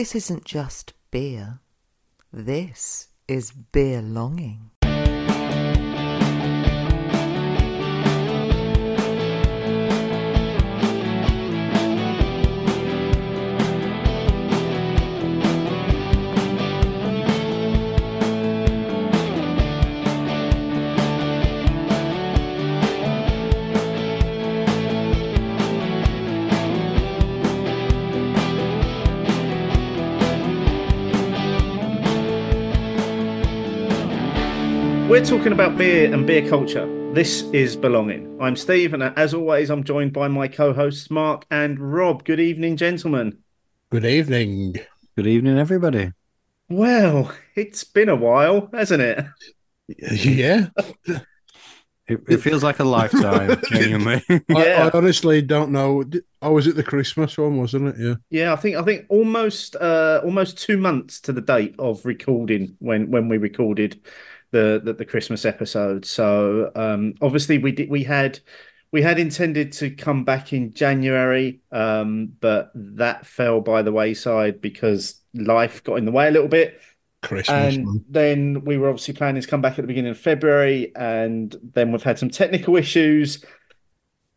This isn't just beer. This is Beerlonging. We're talking about beer and beer culture. This is Beerlonging. I'm Steve, and as always, I'm joined by my co hosts, Mark and Rob. Good evening, gentlemen. Good evening. Good evening, everybody. Well, it's been a while, hasn't it? Yeah. It, it feels like a lifetime, genuinely. I, Yeah. I honestly don't know. Oh, was it the Christmas one, wasn't it? Yeah. Yeah, I think I think almost uh almost two months to the date of recording when when we recorded the the, the Christmas episode. So um obviously we did we had we had intended to come back in January, um, but that fell by the wayside because life got in the way a little bit. Christmas And then we were obviously planning to come back at the beginning of February, and then we've had some technical issues.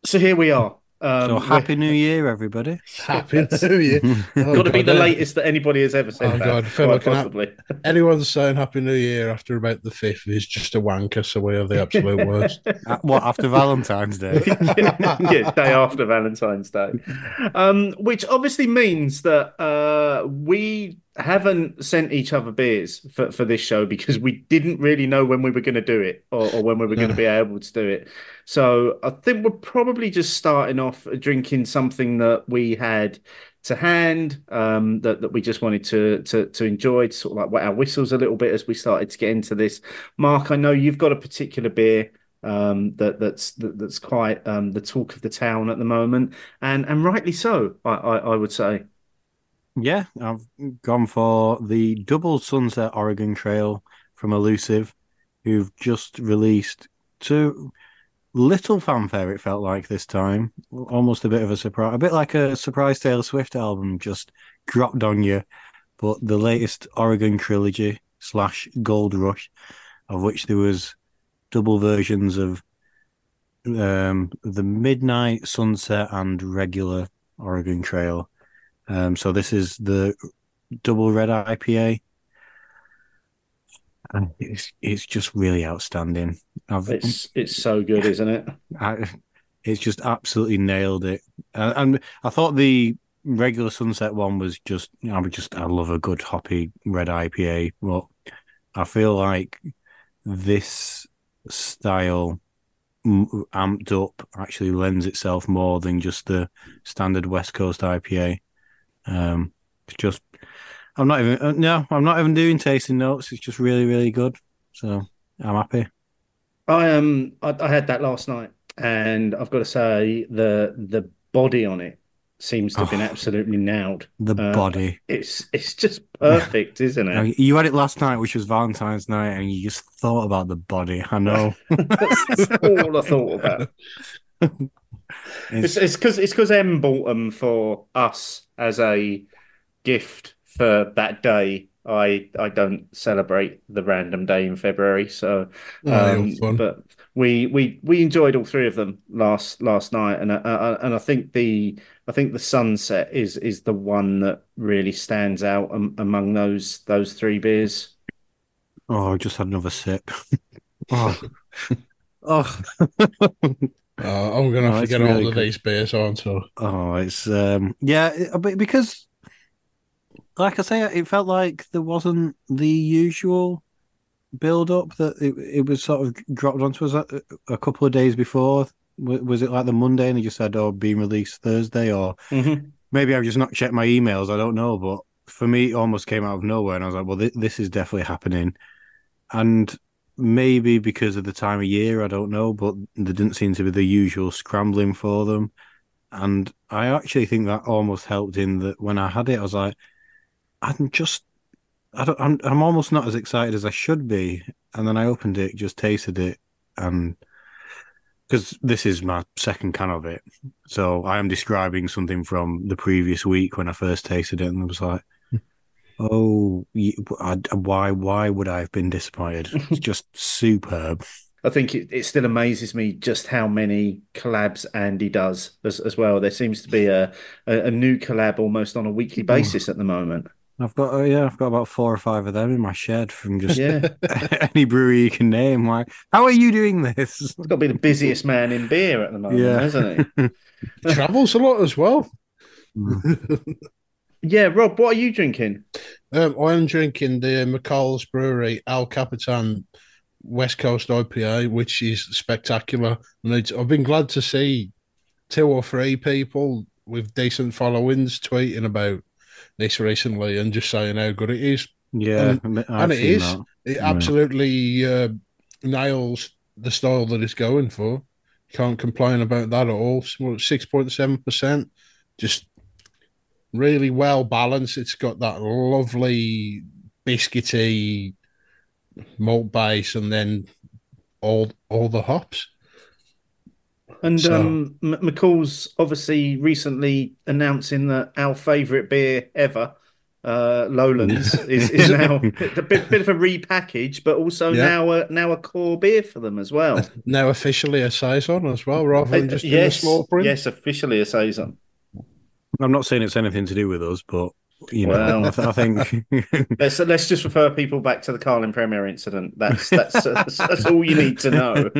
So here we are. Um, so happy New Year, everybody. Happy New Year. Oh, Got to be the latest that anybody has ever said. Oh, that, God, Phil, quite looking at- Anyone saying Happy New Year after about the fifth is just a wanker, so we are the absolute worst. Uh, what after Valentine's Day? yeah, day after Valentine's Day. Um, which obviously means that uh, we haven't sent each other beers for, for this show because we didn't really know when we were going to do it or, or when we were going to be able to do it. So I think we're probably just starting off drinking something that we had to hand um, that, that we just wanted to, to to enjoy, to sort of like wet our whistles a little bit as we started to get into this. Mark, I know you've got a particular beer um, that that's that, that's quite um, the talk of the town at the moment, and and rightly so, I, I, I would say. yeah, I've gone for the double Sunset Oregon Trail from Elusive, who've just released two little fanfare. It felt like this time, almost a bit of a surprise, a bit like a surprise Taylor Swift album just dropped on you. But the latest Oregon trilogy slash Gold Rush, of which there was double versions of um, the Midnight, Sunset, and regular Oregon Trail. Um, so this is the double red IPA. And it's it's just really outstanding. I've, It's it's so good, isn't it? I, it's just absolutely nailed it. And, and I thought the regular Sunset one was just, I would just, I love a good hoppy red IPA, but I feel like this style amped up actually lends itself more than just the standard West Coast IPA. Um, it's just, I'm not even, uh, no, I'm not even doing tasting notes. It's just really, really good. So I'm happy. I um I, I had that last night, and I've got to say the the body on it seems to have been Oh. absolutely nailed. The Uh, body. It's it's just perfect, isn't it? You had it last night, which was Valentine's night, and you just thought about the body. I know. That's all I thought about. It's because it's because Em bought them for us as a gift for that day. I I don't celebrate the random day in February, so Oh, um, but we we we enjoyed all three of them last last night, and uh, uh, and I think the I think the sunset is is the one that really stands out am, among those those three beers. oh, I just had another sip. oh, oh, Oh, I'm going to Oh, have to get really all of good. these beers on. So oh, it's um, yeah, because, like I say, it felt like there wasn't the usual build up that it, it was sort of dropped onto us a, a couple of days before. Was it like the Monday and they just said, "Oh, being released Thursday," or Mhm. maybe I've just not checked my emails. I don't know, but for me, it almost came out of nowhere, and I was like, "Well, th- this is definitely happening." And maybe because of the time of year, I don't know, but there didn't seem to be the usual scrambling for them. And I actually think that almost helped in that when I had it, I was like, "I'm just, I don't, I'm, I'm almost not as excited as I should be." And then I opened it, just tasted it, and because this is my second can of it, so I am describing something from the previous week when I first tasted it, and I was like, Oh, why? Why would I have been disappointed? It's just superb. I think it, it still amazes me just how many collabs Andy does as, as well. There seems to be a, a, a new collab almost on a weekly oh. basis at the moment. I've got, uh, yeah, I've got about four or five of them in my shed from just Yeah, any brewery you can name. Like, how are you doing this? he's got to be the busiest man in beer at the moment, Yeah. hasn't he? He travels a lot as well. Yeah, Rob, what are you drinking? Um, I'm drinking the McCall's Brewery Al Capitan West Coast IPA, which is spectacular. And it's, I've been glad to see two or three people with decent followings tweeting about this recently and just saying how good it is. Yeah, And- and it that. It Yeah. absolutely uh, nails the style that it's going for. Can't complain about that at all. Six point seven percent, just really well balanced. It's got that lovely biscuity malt base, and then all all the hops. And So- um, McCall's obviously recently announcing that our favourite beer ever, uh, Lowlands, is, is now a bit, bit of a repackage, but also Yeah. now a now a core beer for them as well. Now officially a saison as well, rather than just in Uh, yes, small print. yes, officially a saison. I'm not saying it's anything to do with us, but you know, Well. I, th- I think Let's let's just refer people back to the Carlin Premier incident. That's that's that's, that's all you need to know.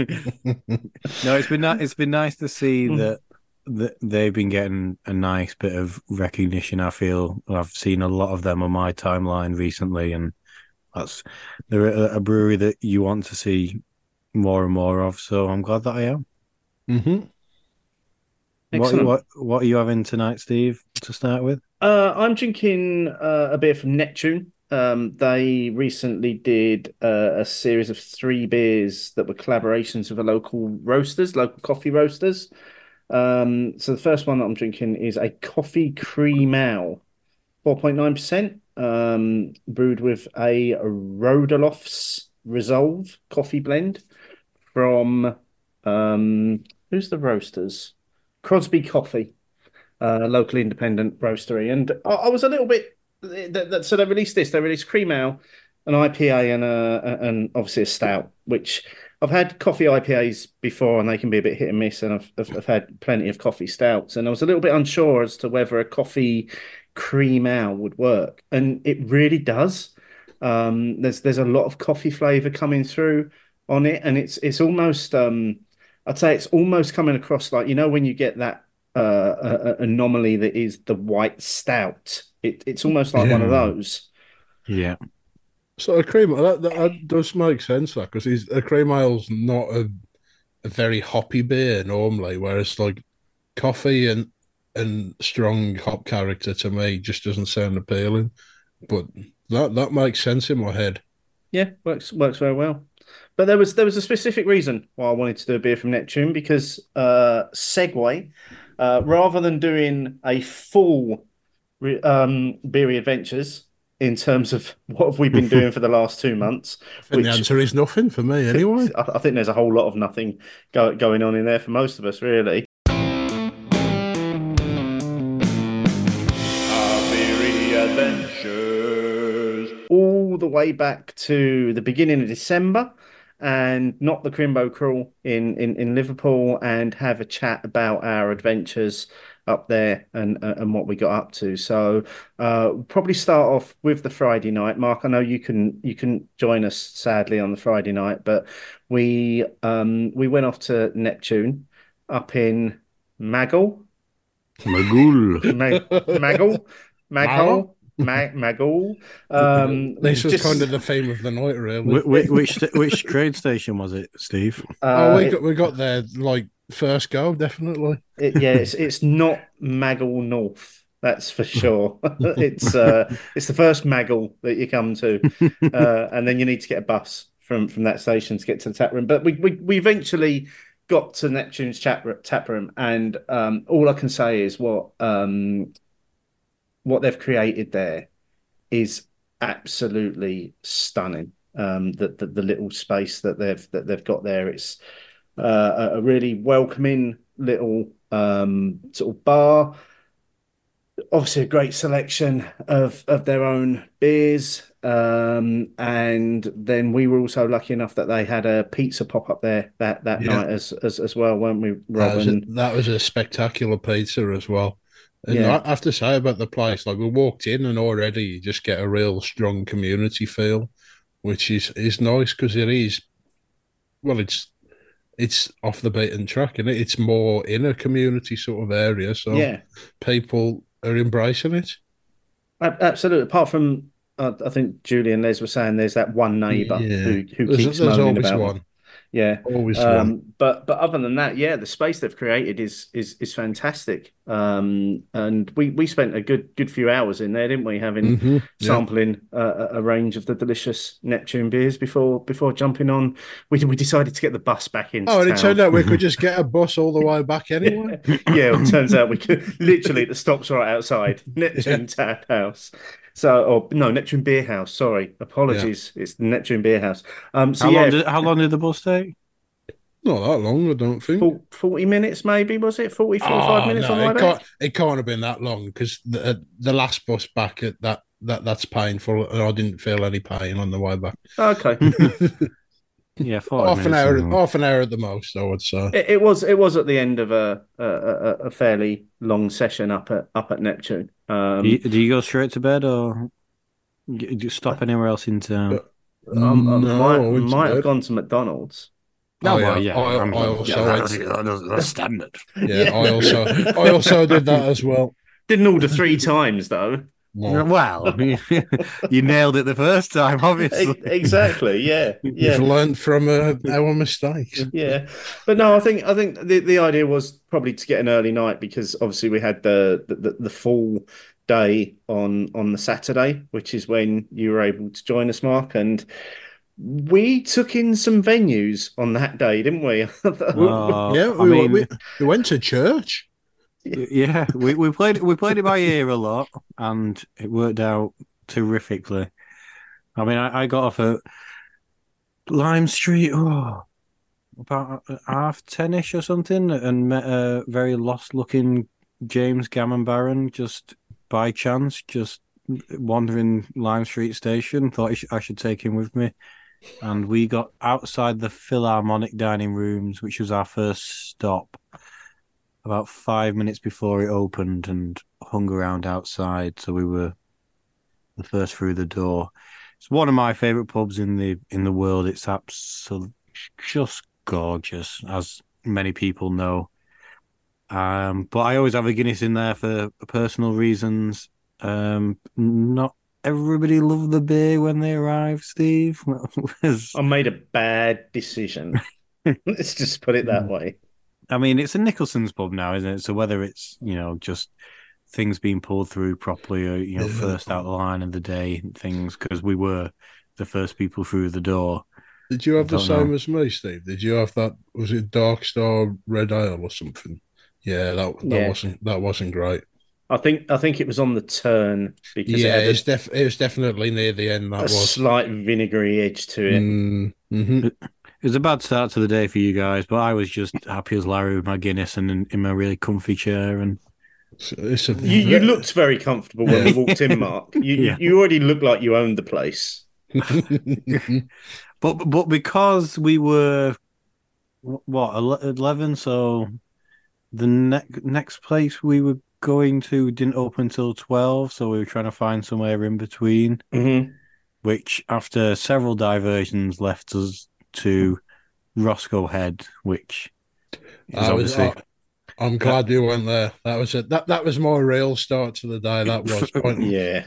no, it's been ni- it's been nice to see Mm. that that they've been getting a nice bit of recognition. I feel I've seen a lot of them on my timeline recently, and that's they're a, a brewery that you want to see more and more of. So I'm glad that I am. hmm What, what what are you having tonight, Steve? To start with, Uh, I'm drinking uh, a beer from Neptune. Um, they recently did uh, a series of three beers that were collaborations with a local roasters, local coffee roasters. Um, so the first one that I'm drinking is a coffee cream ale, 4.9%, um, brewed with a Rodolph's Resolve coffee blend from um, who's the roasters? Crosby Coffee uh, local independent roastery. And I, I was a little bit. That, that, so they released this. They released cream ale, an IPA, and a and obviously a stout. Which I've had coffee IPAs before, and they can be a bit hit and miss. And I've I've, I've had plenty of coffee stouts, and I was a little bit unsure as to whether a coffee cream ale would work, and it really does. Um, there's there's a lot of coffee flavor coming through on it, and it's it's almost um, I'd say it's almost coming across like you know when you get that uh, a, a anomaly that is the white stout. It, it's almost like one of those. yeah, So a cream that, that, that does make sense, that because a cream ale's not a, a very hoppy beer normally, whereas like coffee and and strong hop character to me just doesn't sound appealing. But that that makes sense in my head. Yeah, works works very well. But there was there was a specific reason why I wanted to do a beer from Neptune because uh, segue, uh, rather than doing a full re- um, beery adventures in terms of what have we been doing for the last two months, I think the answer is nothing for me anyway. I, I think there's a whole lot of nothing go, going on in there for most of us, really. All the way back to the beginning of December and not the Crimbo Crawl in, in, in Liverpool and have a chat about our adventures up there and uh, and what we got up to. So uh, we'll probably start off with the Friday night. Mark, I know you can you can join us sadly on the Friday night, but we um we went off to Neptune up in Maggle, Magul. Mag- Maggle, Maghole, Mag- Maggle. Um, this was just- kind of the fame of the night, really. which, which which train station was it, Steve? uh, oh, we it- got we got there like first go, definitely. It, yeah, it's it's not Maggle North. That's for sure. it's uh, it's the first Maggle that you come to, uh, and then you need to get a bus from from that station to get to the tap room. But we we, we eventually got to Neptune's chat tap room, and um, all I can say is what um, what they've created there is absolutely stunning. Um, the, the the little space that they've that they've got there, it's uh, a, really welcoming little um, sort of bar. obviously a great selection of of their own beers. Um, and then we were also lucky enough that they had a pizza pop up there that that Yeah. night as, as as well, weren't we, That was, a, that was a spectacular pizza as well. And Yeah. I have to say about the place, like we walked in and already you just get a real strong community feel, which is is nice because it is. Well, it's it's off the beaten track, and it? it's more in a community sort of area, so yeah, people are embracing it. absolutely. Apart from, uh, I think Julie and Les were saying there's that one neighbour Yeah. who who There's, keeps there's moaning always about. one, Yeah. always. Um, but but other than that, yeah, the space they've created is is is fantastic. Um, and we we spent a good good few hours in there, didn't we? Having Mhm, yeah. sampling uh, a range of the delicious Neptune beers before before jumping on. We we decided to get the bus back in. Oh, and it turned out we could just get a bus all the way back anyway. yeah, well, it turns out we could literally the stops right outside Neptune Tap House. So, or no, Neptune Beer House. Sorry, apologies. It's the Neptune Beer House. Um, so how, yeah, long did, how long did the bus take? Not that long, I don't think. 40 minutes maybe was it 40 45 Oh, minutes no, on the way it can't, it can't have been that long because the uh, the last bus back at that that that's painful, and I didn't feel any pain on the way back. okay Yeah, 40 half an hour, half an hour at the most, I would say. it, it was it was at the end of a a, a, a fairly long session up at up at Neptune um, do, you, do you go straight to bed or do you stop anywhere else in town? um, I No, might, I went might have gone to McDonald's Oh, well, yeah. I- I'm- I also yeah, that's, that's, that's standard. Yeah, I also I also did that as well. didn't order three times though Well, Well, you nailed it the first time, obviously. Exactly yeah yeah You've learned from uh, our mistakes. yeah but no i think i think the, the idea was probably to get an early night because obviously we had the the, the full day on on the saturday which is when you were able to join us mark and we took in some venues on that day didn't we Well, yeah, I mean, we, we went to church. Yeah, we, we played we played it by ear a lot, and it worked out terrifically. I mean, I, I got off at Lime Street, oh, about uh, half ten-ish or something, and met a very lost-looking James Gammon Baron just by chance, just wandering Lime Street station. Thought I should take him with me, and we got outside the Philharmonic dining rooms, which was our first stop about five minutes before it opened and hung around outside. So we were the first through the door. It's one of my favorite pubs in the in the world. It's absolutely just gorgeous, as many people know. Um, but I always have a Guinness in there for personal reasons. Um, not everybody loved the beer when they arrived. Steve, i made a bad decision let's just put it that way I mean, it's a Nicholson's pub now, isn't it? So whether it's you know just things being pulled through properly, or you know, Yeah. first out the line of the day, and things because we were the first people through the door. Did you have the same know. as me, Steve? Did you have that? Was it Dark Star Red Ale or something? Yeah, that that Yeah. wasn't that wasn't great. i think i think it was on the turn because Yeah, it it's had def- it was definitely near the end. That a was. slight vinegary edge to it Mm, mhm. It was a bad start to the day for you guys, but I was just happy as Larry with my Guinness and in, in my really comfy chair. And It's, it's a You, you looked very comfortable when we walked in, Mark. You Yeah. you already looked like you owned the place. but but because we were what eleven, so the next next place we were going to didn't open until twelve, so we were trying to find somewhere in between. Mm-hmm. which after several diversions left us to Roscoe Head, which is I was, obviously I, am glad you went there. That was it. That that was my real start to the day. That was. Point. Yeah,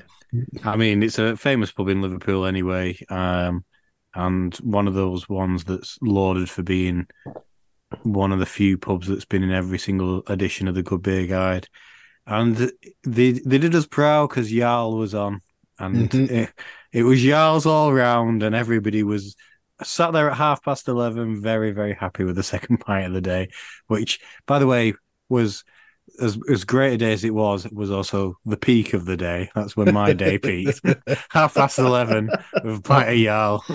I mean it's a famous pub in Liverpool anyway, um, and one of those ones that's lauded for being one of the few pubs that's been in every single edition of the Good Beer Guide, and they they did us proud because Jarl was on, and Mhm. it, it was Jarls all round, and everybody was sat there at half past eleven, very very happy with the second pint of the day, which by the way was. As as great a day as it was, it was also the peak of the day. That's when my day peaked. Half past eleven with a pint of Jarl.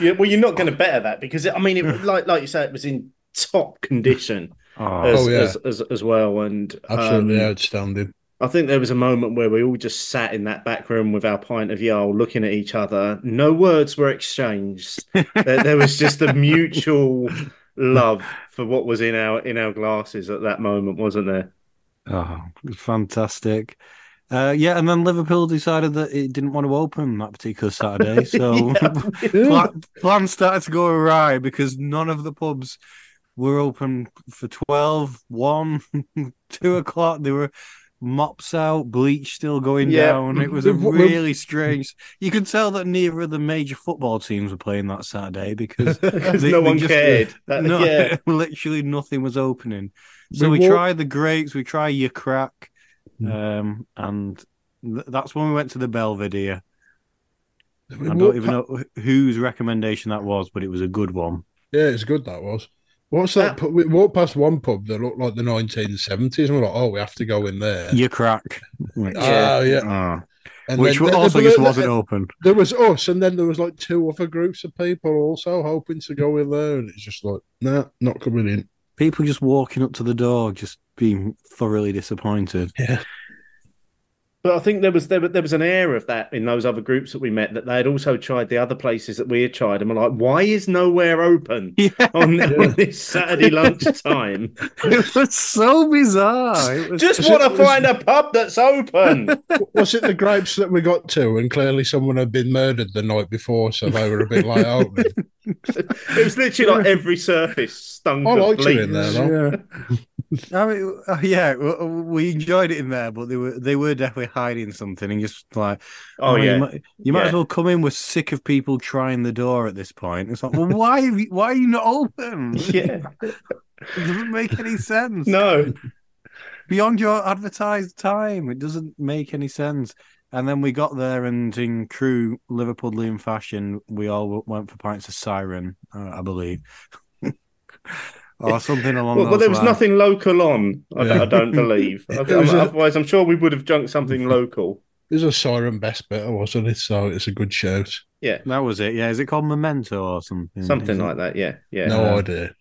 yeah. Well, you're not going to better that because it, I mean, it, like like you said, it was in top condition Oh, as yeah. as, as as well, and Absolutely um, outstanding. I think there was a moment where we all just sat in that back room with our pint of Yarl looking at each other. No words were exchanged. there, there was just a mutual love for what was in our in our glasses at that moment, wasn't there? Oh, fantastic. Uh, yeah, and then Liverpool decided that it didn't want to open that particular Saturday. So plan, plans started to go awry because none of the pubs were open for 12, 1, 2 o'clock. They were mops out, bleach still going Yeah. down. It was a really strange. You could tell that neither of the major football teams were playing that Saturday because They- no one just- cared. That- no, yeah. literally nothing was opening. So We we, walk- tried the grapes, we tried Ye Cracke, Hmm. um, and th- that's when we went to the Belvedere. We I don't even know whose recommendation that was, but it was a good one. Yeah, it's good that was. What's that? That- pub? We walked past one pub that looked like the 1970s, and we're like, oh, we have to go in there. Ye Cracke, which, Oh, yeah. ah, And which then- then- also but just then- wasn't open. There was us, and then there was like two other groups of people also hoping to go in there, and it's just like, nah, not coming in. People just walking up to the door, just being thoroughly disappointed. Yeah, But I think there was there, was- there was an air of that in those other groups that we met that they had also tried the other places that we had tried and were like, why is nowhere open Yeah, on, on this Saturday lunchtime? it was so bizarre. It was Just want to find a pub that's open. was it the grapes that we got to, and clearly someone had been murdered the night before, so they were a bit like, oh, it was literally like every surface stung. I of liked bleach. you in there, though. Yeah. I mean, uh, yeah, w- we enjoyed it in there, but they were they were definitely hiding something and just like, Oh, you yeah. might, you might Yeah. as well come in. We're sick of people trying the door at this point. It's like, well, why have you, why are you not open? Yeah. it doesn't make any sense. No. beyond your advertised time, it doesn't make any sense. And then we got there, and in true Liverpoolian fashion, we all went for pints of Siren, uh, I believe, or something along Well, those well, there was lines. nothing local on. I, Yeah. I don't believe. It was a- Otherwise, I'm sure we would have drunk something local. It was a siren best better, wasn't it? So it's a good shout. Yeah, That was it. Yeah, is it called Memento or something? something Is it- like that. Yeah, yeah. No Uh, idea.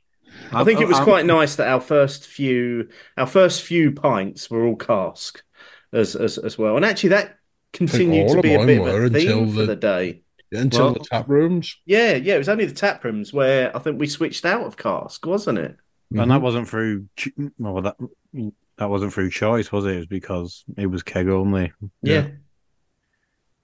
I think it was quite nice that our first few our first few pints were all cask as as, as well, and actually that continued to be a bit of a theme until for the- the day. Until well- the tap rooms. Yeah, yeah. It was only the tap rooms where I think we switched out of cask, wasn't it? and Mm-hmm. that wasn't through. Well, that that wasn't through choice, was it? It was because it was keg only. Yeah.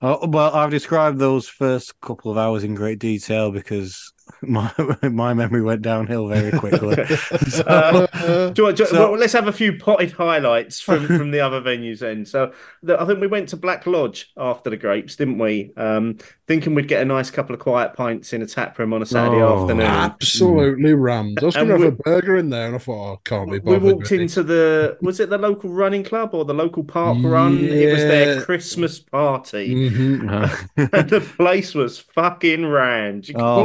Oh, well, I've described those first couple of hours in great detail because my my memory went downhill very quickly. So- Uh, do you want- do So- well, let's have a few potted highlights from, from the other venues then. So the, I think we went to Black Lodge after the grapes, didn't we? Um, thinking we'd get a nice couple of quiet pints in a tap room on a Saturday Oh. afternoon. absolutely rammed. I was going to have we- a burger in there, and I thought, oh, I can't be bothered. We bothered. walked with it. into the was it the local running club or the local park run? It was their Christmas party. Mhm. And the place was fucking rammed. You could Oh,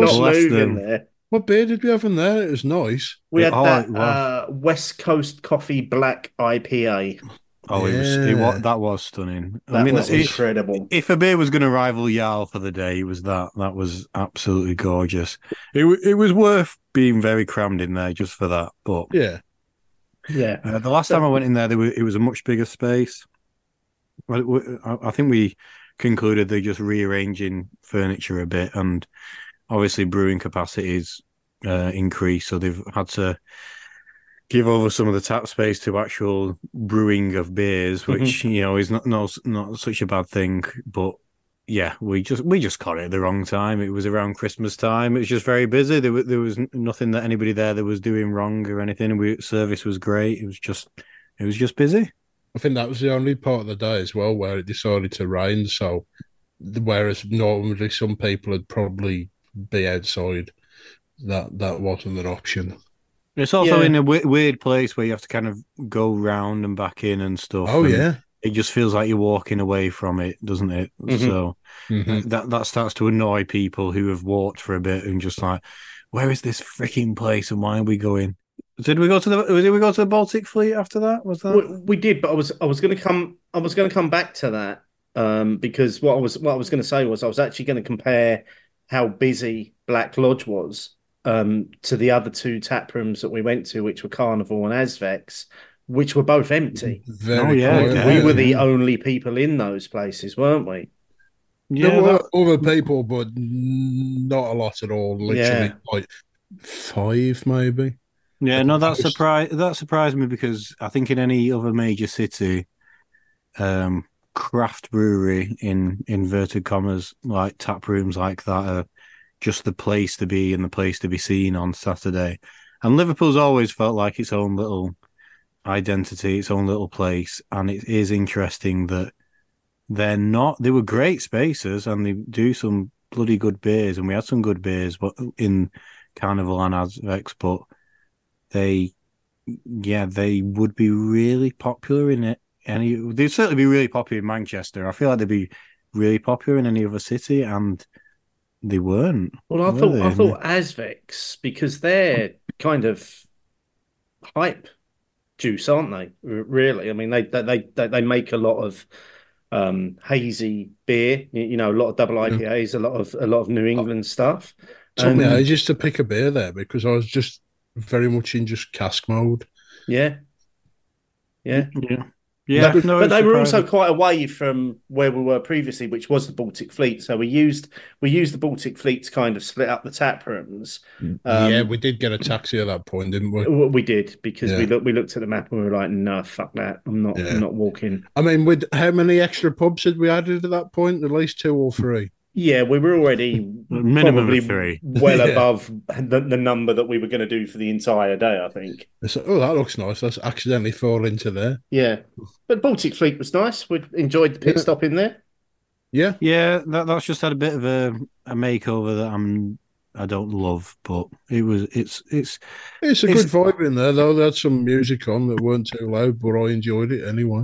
not in them. there. What beer did we have in there? It was nice. We had Oh, that it was. uh, West Coast Coffee Black IPA. Oh, it was, it was that was stunning. That I mean, was it- incredible. if a beer was going to rival Yarl for the day, it was that. That was absolutely gorgeous. It it was worth being very crammed in there just for that. But Yeah. Yeah. uh, the last time I went in there, there were, it was a much bigger space. Well, I I think we concluded they're just rearranging furniture a bit, and obviously brewing capacities uh, increased, so they've had to give over some of the tap space to actual brewing of beers, which you know is not no, not such a bad thing. But yeah, we just we just caught it at the wrong time. It was around Christmas time. It was just very busy. There was there was nothing that anybody there that was doing wrong or anything. We service was great. It was just it was just busy. I think that was the only part of the day as well where it decided to rain. So, whereas normally some people would probably be outside, that that wasn't an option. It's also Yeah. in a w- weird place where you have to kind of go round and back in and stuff. Oh and yeah, it just feels like you're walking away from it, doesn't it? Mhm. So Mhm. that that starts to annoy people who have walked for a bit and just like, where is this freaking place and why are we going? Did we go to the did we go to the Baltic Fleet after that? Was that We, we did, but I was I was going to come I was going to come back to that um, because what I was what I was going to say was I was actually going to compare how busy Black Lodge was um, to the other two tap rooms that we went to, which were Carnival and Azvex, which were both empty. Very Oh, yeah, quiet. yeah. we were the only people in those places, weren't we? Yeah, there were that- other people, but not a lot at all. Literally, Yeah. like five, maybe. yeah. No, that surprised that surprised me because I think in any other major city, um, craft brewery in inverted commas like tap rooms like that are just the place to be and the place to be seen on Saturday. And Liverpool's always felt like its own little identity, its own little place. And it is interesting that they're not, they were great spaces and they do some bloody good beers. And we had some good beers but in Carnival and Azvex, but they, yeah, they would be really popular in it. Any, they'd certainly be really popular in Manchester. I feel like they'd be really popular in any other city, and they weren't. Well, I Were thought they? I thought Azvex because they're kind of hype juice, aren't they? Really, I mean, they they they they make a lot of um, hazy beer. You, you know, a lot of double IPAs, a lot of a lot of New England stuff. took me And- ages to pick a beer there because I was just very much in just cask mode. Yeah, yeah. Yeah, yeah. but, no, but they were also quite away from where we were previously, which was the Baltic Fleet. So we used we used the Baltic Fleet to kind of split up the tap rooms. Um, yeah, we did get a taxi at that point, didn't we? We did because we looked we looked at the map and we were like, no, fuck that. I'm not Yeah. I'm not walking. I mean, with how many extra pubs had we added at that point? At least two or three. Yeah, we were already Minimum of three. well Yeah. above the, the number that we were going to do for the entire day. I think. It's like, oh, that looks nice. Let's accidentally fall into there. Yeah, but Baltic Fleet was nice. We enjoyed the pit Yeah. stop in there. Yeah, Yeah, that that's just had a bit of a, a makeover that I'm I don't love, but it was it's it's it's a It's- good vibe in there, though. They had some music on that weren't too loud, but I enjoyed it anyway.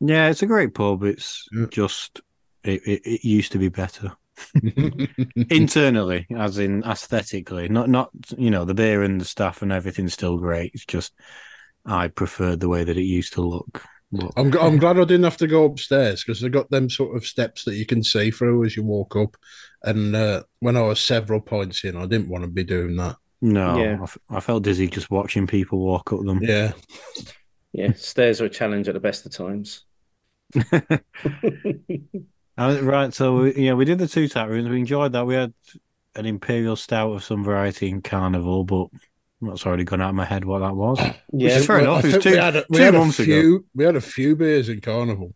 yeah, it's a great pub. It's Yeah. just it, it, it used to be better internally, as in aesthetically. Not not you know the beer and the stuff and everything's still great. It's just I preferred the way that it used to look. But I'm, g- I'm glad I didn't have to go upstairs because they got them sort of steps that you can see through as you walk up. And uh, when I was several points in, I didn't want to be doing that. no, Yeah. I, f- I felt dizzy just watching people walk up them. Yeah, Yeah, stairs are a challenge at the best of times. Uh, right, so we, yeah, we did the two tap rooms. We enjoyed that. We had an imperial stout of some variety in Carnival, but that's already gone out of my head what that was. Yeah, It's fair Well, enough. I It was think we had a, we two had a months ago. few. We had a few beers in Carnival.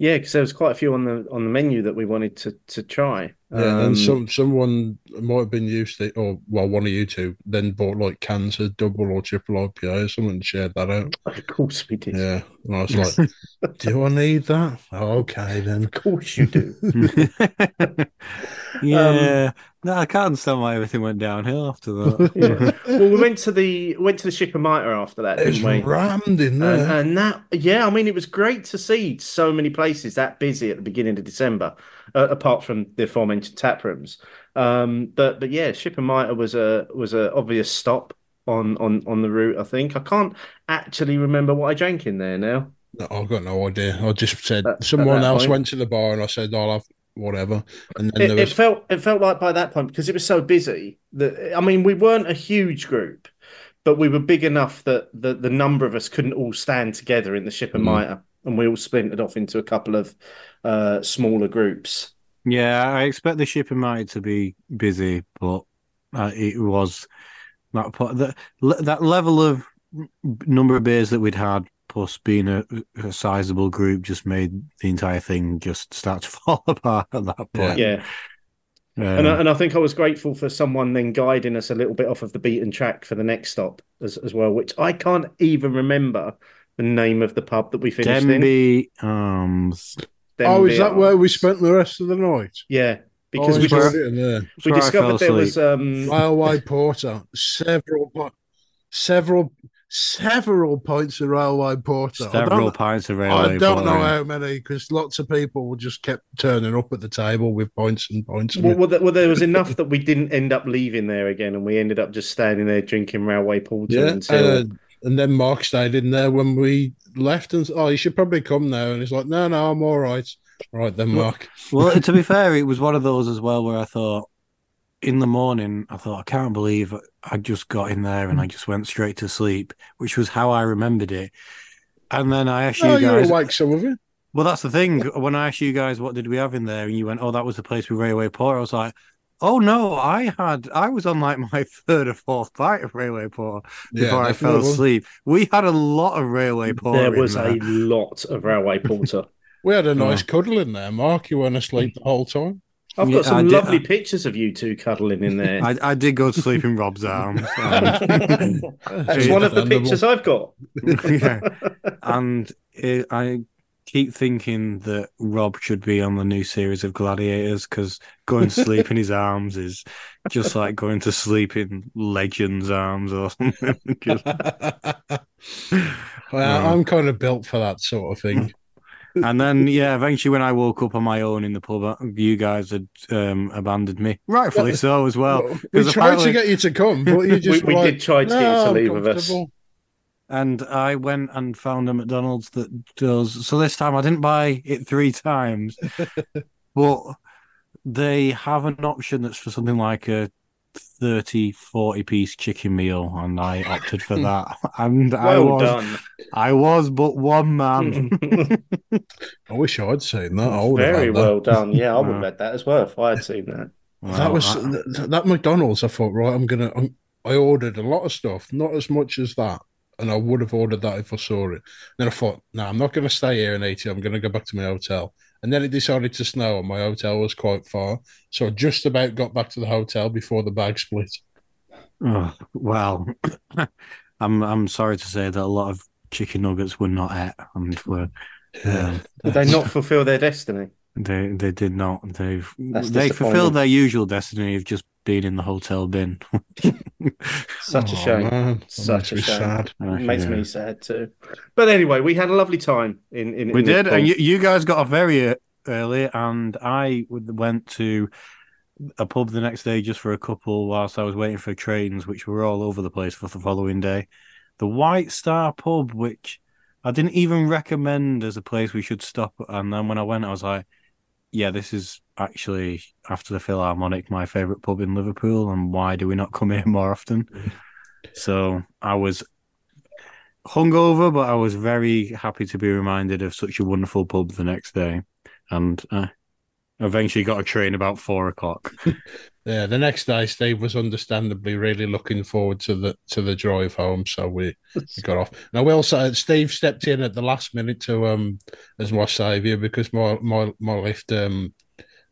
yeah, because there was quite a few on the on the menu that we wanted to to try. Yeah, Um, and some someone might have been used to, or well, one of you two then bought like cans of double or triple IPA or something and shared that out. Of course we did. Yeah, and I was like, "Do I need that?" Okay, then. Of course you do. yeah, no, I can't understand why everything went downhill after that. Yeah. well, we went to the went to the Ship of Mitre after that, It's didn't we? rammed in And, there. and that, yeah, I mean, it was great to see so many places that busy at the beginning of December, uh, apart from the aforementioned tap rooms. Um, but but yeah, Ship and Mitre was a was a obvious stop on on on the route. I think I can't actually remember what I drank in there now. No, I've got no idea. I just said At- someone else point. went to the bar and I said I'll have whatever, and then It, there it felt it felt like by that point because it was so busy that I mean we weren't a huge group, but we were big enough that the the number of us couldn't all stand together in the Ship and Mm. Mitre, and we all splintered off into a couple of uh, smaller groups. Yeah, I expect the shipping might to be busy, but uh, it was that po- that that level of number of beers that we'd had, plus being a, a sizable group, just made the entire thing just start to fall apart at that point. Yeah. Um, And I, and I think I was grateful for someone then guiding us a little bit off of the beaten track for the next stop as, as well, which I can't even remember the name of the pub that we finished in. Denby Arms. Oh, is that where we spent the rest of the night? Yeah, because Oh, we just, there. We where I fell discovered there was asleep. um Railway Porter, several, several, several points of Railway Porter. I several don't, pints of I don't know how many because lots of people just kept turning up at the table with points and points. well, well, there, well, there was enough that we didn't end up leaving there again, and we ended up just standing there drinking railway porter yeah, until uh, and then Mark stayed in there when we left and oh, you should probably come now. And he's like, no, no, I'm all right. All right then, Mark. Well, to be fair, it was one of those as well where I thought in the morning, I thought, I can't believe I just got in there and I just went straight to sleep, which was how I remembered it. And then I asked Oh, you you guys. like some of it. Well, that's the thing. When I asked you guys, what did we have in there? And you went, oh, that was the place with Railway Port. I was like, oh, no, I had, I was on like my third or fourth bite of Railway Port before I fell asleep. We had a lot of Railway Port. There was there. a lot of railway porter. We had a oh. nice Oh. cuddle in there, Mark. You weren't asleep the whole time. I've Yeah, got some I did- uh, lovely I- pictures of you two cuddling in there. I, I did go to sleep in Rob's arms. That's one of the pictures I've got. yeah. And it, I keep thinking that Rob should be on the new series of Gladiators because going to sleep in his arms is just like going to sleep in Legends' arms or something. Just- well. I'm kind of built for that sort of thing. and then, yeah, eventually when I woke up on my own in the pub, uh, you guys had um, abandoned me. Rightfully so as well. we 'cause tried apparently- to get you to come, but you just we were like, did try to get you to leave with us. Comfortable." and I went and found a McDonald's that does. So this time I didn't buy it three times, but they have an option that's for something like a 30, 40 piece chicken meal, and I opted for that. And I was, done. I was but one man. I wish I'd seen that. I would Very had that. well done. Yeah, I would have Wow. had that as well if I had seen that. that was I- th- that McDonald's. I thought, right, I'm gonna. I'm, I ordered a lot of stuff, not as much as that, and I would have ordered that if I saw it. Then I thought, no, I'm not gonna stay here and eat it. I'm gonna go back to my hotel. And then it decided to snow, and my hotel was quite far, so I just about got back to the hotel before the bag split. oh, well, I'm I'm sorry to say that a lot of chicken nuggets were not at and were um, Did they not fulfill their destiny? They they did not. They That's they disappointing. fulfilled their usual destiny of just being in the hotel bin. Such a Oh, shame. man, Such a shame. sad. It makes Yeah. me sad too. But anyway, we had a lovely time in. in We in did, and you, you guys got off very uh, early, and I went to a pub the next day just for a couple whilst I was waiting for trains, which were all over the place for the following day. The White Star Pub, which I didn't even recommend as a place we should stop, and then when I went, I was like, "Yeah, this is actually after the Philharmonic my favorite pub in Liverpool, and why do we not come here more often?" So I was hungover, but I was very happy to be reminded of such a wonderful pub the next day, and uh, eventually got a train about four o'clock. Yeah, the next day, Steve was understandably really looking forward to the to the drive home, so we, we got off. Now, will say Steve stepped in at the last minute to um as my saviour because my my my lift um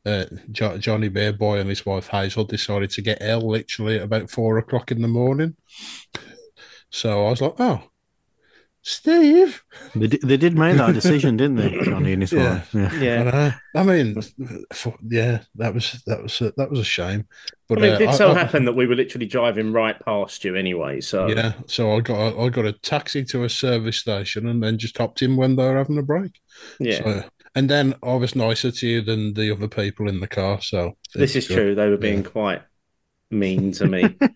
uh, jo- Johnny Bear Boy and his wife Hazel decided to get ill literally at about four o'clock in the morning. So I was like, oh, Steve. They did, they did make that decision, didn't they, Johnny and his Yeah. wife? Yeah. Yeah. And, uh, I mean, f- yeah, that was that was a, that was a shame. But I mean, uh, it did so I- happen that we were literally driving right past you anyway. So Yeah, so I got a, I got a taxi to a service station and then just hopped in when they were having a break. yeah. So, and then I was nicer to you than the other people in the car. So this is good. true. They were being Yeah. quite mean to me.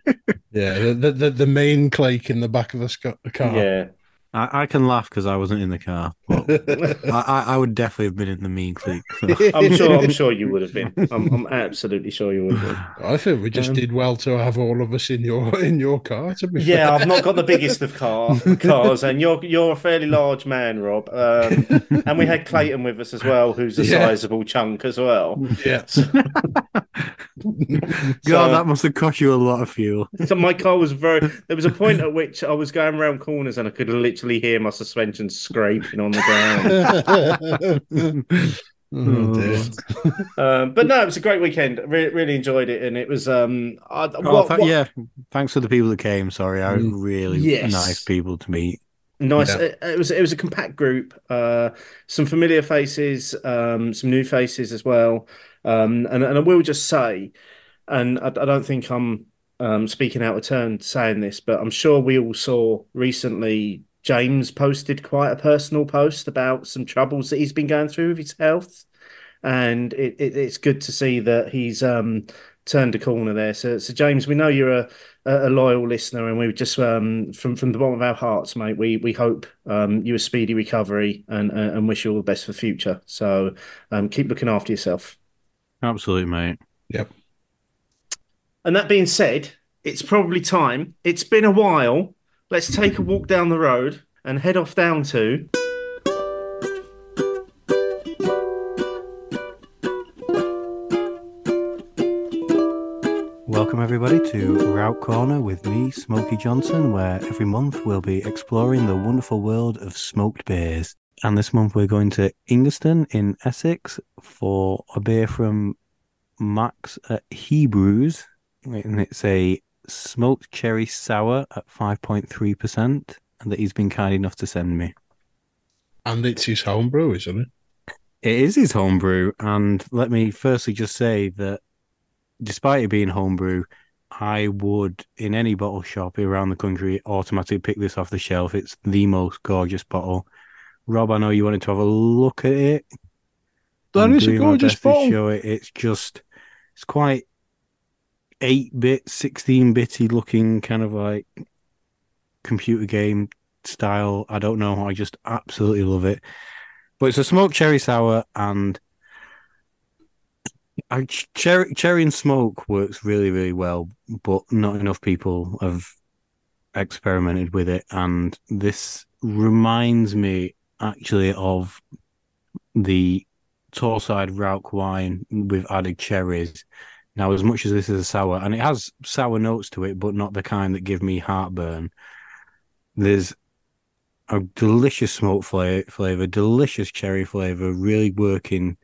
Yeah, the, the the the main clique in the back of the car. yeah. I, I can laugh because I wasn't in the car, but I, I, I would definitely have been in the mean clique. so. I'm sure. I'm sure you would have been. I'm, I'm absolutely sure you would have been. I think we just Um, did well to have all of us in your in your car. To be Yeah, fair. I've not got the biggest of car cars, and you're you're a fairly large man, Rob. Um, and we had Clayton with us as well, who's a Yeah. sizable chunk as well. yeah. God, So- that must have cost you a lot of fuel. So my car was very. There was a point at which I was going around corners and I could literally hear my suspension scraping on the ground. oh, um, but no, it was a great weekend. Re- really enjoyed it, and it was. Um, I, Oh, what- tha- what- yeah. Thanks to the people that came. Sorry, I Mm. really Yes. nice people to meet. Nice. Yeah. It, it was it was a compact group. Uh, some familiar faces, um, some new faces as well. Um, and and I will just say, and I, I don't think I'm um, speaking out of turn saying this, but I'm sure we all saw recently. James posted quite a personal post about some troubles that he's been going through with his health, and it, it it's good to see that he's um, turned a corner there. So, so James, we know you're a a a loyal listener, and we just um, from from the bottom of our hearts, mate. We we hope um, you a speedy recovery and and and wish you all the best for the future. So um, keep looking after yourself. Absolutely, mate. Yep. And that being said, it's probably time. It's been a while. Let's take a walk down the road and head off down to. Welcome, everybody, to Route Corner with me, Smokey Johnson, where every month we'll be exploring the wonderful world of smoked beers. And this month we're going to Ingatestone in Essex for a beer from Max at Hebrews. And it's a smoked cherry sour at 5.3%, and that he's been kind enough to send me. And it's his homebrew, isn't it? It is his homebrew, and let me firstly just say that despite it being homebrew, I would in any bottle shop around the country automatically pick this off the shelf. It's the most gorgeous bottle. Rob, I know you wanted to have a look at it. That I'm is a gorgeous bottle. Show it. It's just, it's quite eight bit, sixteen bitty looking, kind of like computer game style. I don't know. I just absolutely love it. But it's a smoked cherry sour, and I, cherry cherry and smoke works really really well, but not enough people have experimented with it, and this reminds me actually of the Torrside Rauch wine with added cherries. Now, as much as this is a sour, and it has sour notes to it, but not the kind that give me heartburn. There's a delicious smoke flavor, delicious cherry flavor, really working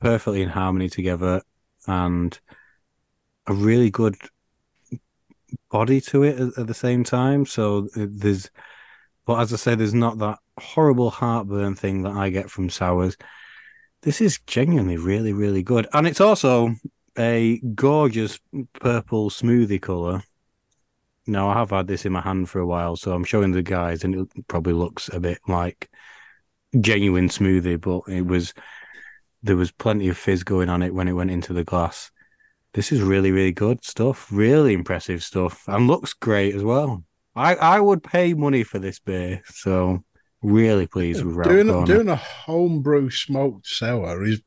perfectly in harmony together, and a really good body to it at, at the same time. So uh, there's, but as I said, there's not that horrible heartburn thing that I get from sours. This is genuinely really, really good, and it's also a gorgeous purple smoothie color. Now I have had this in my hand for a while, so I'm showing the guys, and it probably looks a bit like genuine smoothie, but it was there was plenty of fizz going on it when it went into the glass. This is really, really good stuff. Really impressive stuff, and looks great as well. I I would pay money for this beer, so really pleased with Ralph Doing, Corner. doing a homebrew smoked sour is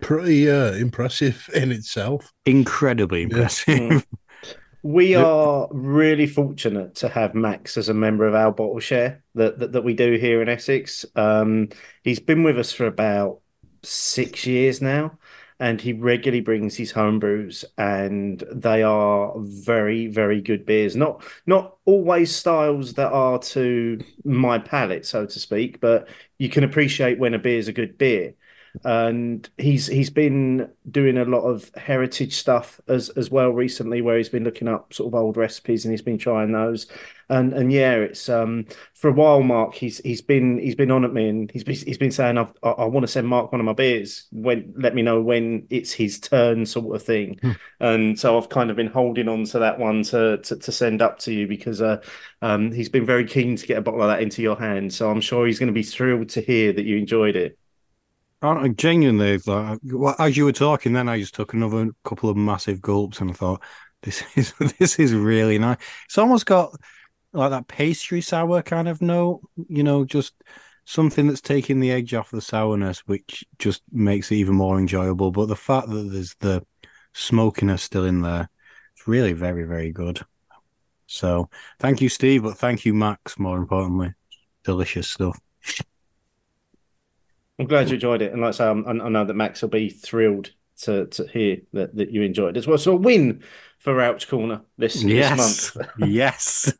pretty uh, impressive in itself. Incredibly Yeah. impressive. We are really fortunate to have Max as a member of our bottle share that that, that we do here in Essex. Um, he's been with us for about six years now, and he regularly brings his home brews, and they are very, very good beers. Not not always styles that are to my palate, so to speak, but you can appreciate when a beer is a good beer. And he's he's been doing a lot of heritage stuff as as well recently, where he's been looking up sort of old recipes and he's been trying those. And and yeah, it's um for a while, Mark. He's he's been he's been on at me and he's been, he's been saying I've, I I want to send Mark one of my beers. When let me know when it's his turn, sort of thing. Hmm. And so I've kind of been holding on to that one to to, to send up to you because uh um he's been very keen to get a bottle of that into your hand. So I'm sure he's going to be thrilled to hear that you enjoyed it. I genuinely, like, as you were talking, then I just took another couple of massive gulps, and I thought, this is this is really nice. It's almost got like that pastry sour kind of note, you know, just something that's taking the edge off the sourness, which just makes it even more enjoyable. But the fact that there's the smokiness still in there, it's really very, very good. So thank you, Steve, but thank you, Max, more importantly. Delicious stuff. I'm glad you enjoyed it, and like I say, I'm, I know that Max will be thrilled to to hear that, that you enjoyed it as well. So a win for Rauch Corner this, this Yes. month. yes.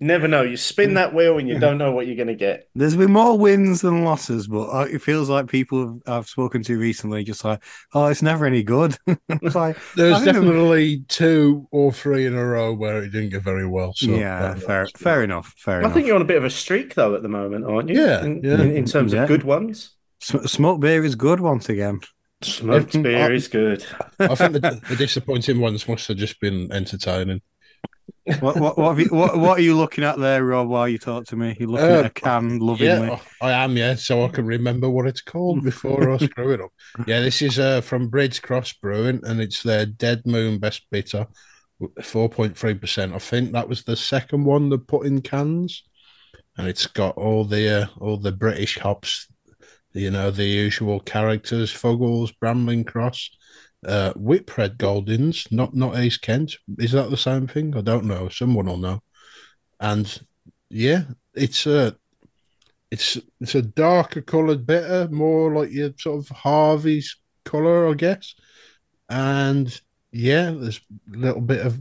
Never know. You spin that wheel and you don't know what you're going to get. There's been more wins than losses, but uh, it feels like people I've spoken to recently just like, oh, it's never any good. it's like, There's I think definitely two or three in a row where it didn't get very well. So yeah, that- fair, fair enough, fair I enough. think you're on a bit of a streak though at the moment, aren't you? Yeah, In, yeah. in, in terms Yeah. of good ones. Sm- Smoke beer is good once again. Smoked If- beer I- is good. I think the, the disappointing ones must have just been entertaining. What, what, what, have you, what, what are you looking at there, Rob? While you talk to me, you're looking Uh, at a can lovingly. Yeah, I am. Yeah, so I can remember what it's called before I screw it up. Yeah, this is uh, from Bridge Cross Brewing, and it's their Dead Moon Best Bitter, four point three percent. I think that was the second one they put in cans, and it's got all the uh, all the British hops, you know, the usual characters: Fuggles, Brambling Cross, uh, Whitbread Goldings, not not East Kent. Is that the same thing? I don't know. Someone will know. And yeah, it's a it's it's a darker coloured bitter, more like your sort of Harvey's colour, I guess. And yeah, there's a little bit of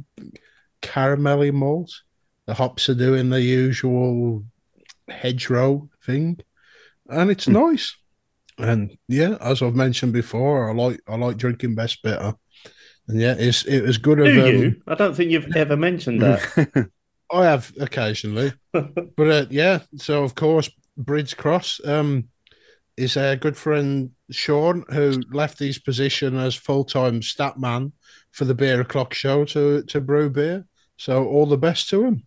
caramelly malt. The hops are doing the usual hedgerow thing, and it's Hmm. nice. And yeah, as I've mentioned before, I like I like drinking best bitter. And yeah, it's it was good Do of um, you? I don't think you've ever mentioned that. I have occasionally, but uh, yeah. So of course, Bridge Cross um, is a good friend Sean who left his position as full time stat man for the beer o'clock show to to brew beer. So all the best to him.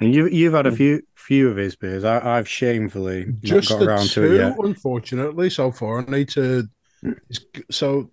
And you, you've had a few few of his beers. I, I've shamefully not Just got the around two, to it yet. unfortunately, so far. I need to. So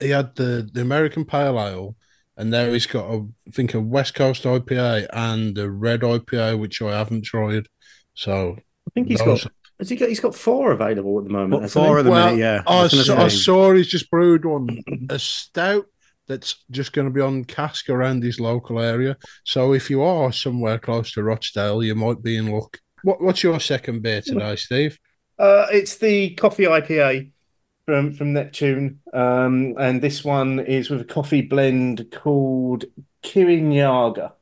he had the the American Pale Ale, and now he's got a I think a West Coast IPA and a red IPA, which I haven't tried. So I think he's those- got. Has he got? He's got four available at the moment. But four he? of the Well, minute, yeah. I, was saw, I saw he's just brewed one, a stout that's just going to be on cask around his local area. So if you are somewhere close to Rochdale, you might be in luck. What, what's your second beer today, Steve? Uh, it's the coffee IPA from from Neptune, um, and this one is with a coffee blend called Kirinyaga.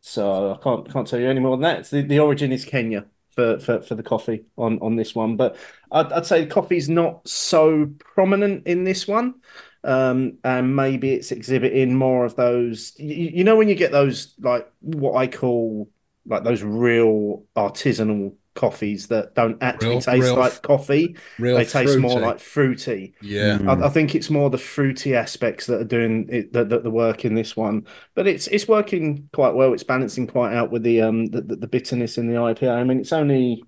So I can't can't tell you any more than that. The, the origin is Kenya for, for, for the coffee on, on this one, but I'd, I'd say coffee's not so prominent in this one. Um, and maybe it's exhibiting more of those. You, you know, when you get those like what I call like those real artisanal coffees that don't actually Real- taste real like coffee. Real they taste more like fruity. yeah. Mm. I, I think it's more the fruity aspects that are doing it, the, the, the work in this one, but it's it's working quite well. It's balancing quite out with the um the, the, the bitterness in the IPA. I mean, it's only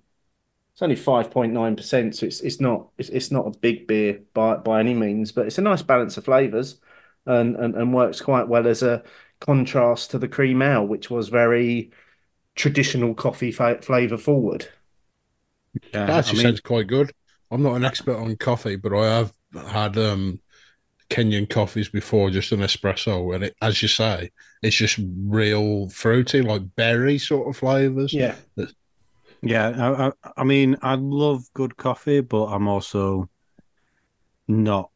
it's only five point nine percent, so it's it's not it's, it's not a big beer by by any means, but it's a nice balance of flavors, and and, and works quite well as a contrast to the cream ale, which was very traditional coffee fa- flavor forward. Yeah, That I actually mean, sounds quite good. I'm not an expert on coffee, but I have had um, Kenyan coffees before, just an espresso, and it, as you say, it's just real fruity, like berry sort of flavors. Yeah. Yeah, I, I, I mean, I love good coffee, but I'm also not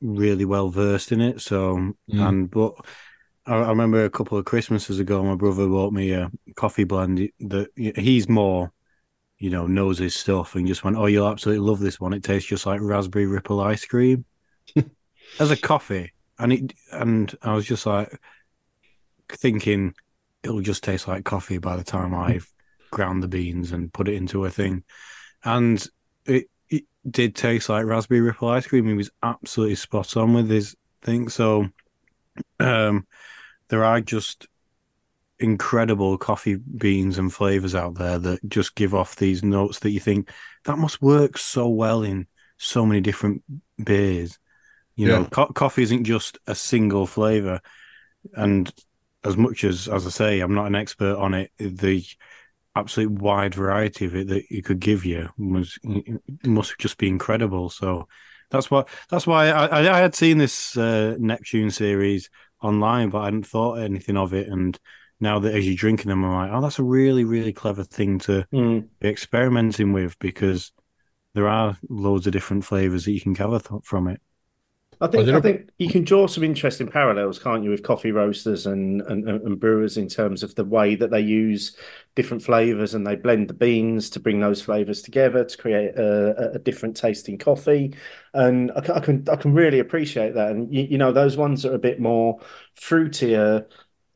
really well versed in it. So, Mm. and but I, I remember a couple of Christmases ago, my brother bought me a coffee blend that he's more, you know, knows his stuff, and just went, "Oh, you'll absolutely love this one. It tastes just like raspberry ripple ice cream as a coffee." And it, and I was just like thinking, it'll just taste like coffee by the time I've ground the beans and put it into a thing. And it, it did taste like raspberry ripple ice cream. He was absolutely spot on with his thing. So um, there are just incredible coffee beans and flavors out there that just give off these notes that you think that must work so well in so many different beers. You know, Yeah. co- coffee isn't just a single flavor. And as much as, as I say, I'm not an expert on it, the absolute wide variety of it that you could give you was must just be incredible. So that's why that's why I, I I had seen this uh, Neptune series online, but I hadn't thought anything of it. And now that as you're drinking them, I'm like, oh, that's a really really clever thing to Mm. be experimenting with because there are loads of different flavors that you can gather th- from it. I think I don't I know- think you can draw some interesting parallels, can't you, with coffee roasters and, and and brewers in terms of the way that they use different flavors and they blend the beans to bring those flavors together to create a, a different tasting coffee. And I, I can I can really appreciate that. And you, you know those ones that are a bit more fruitier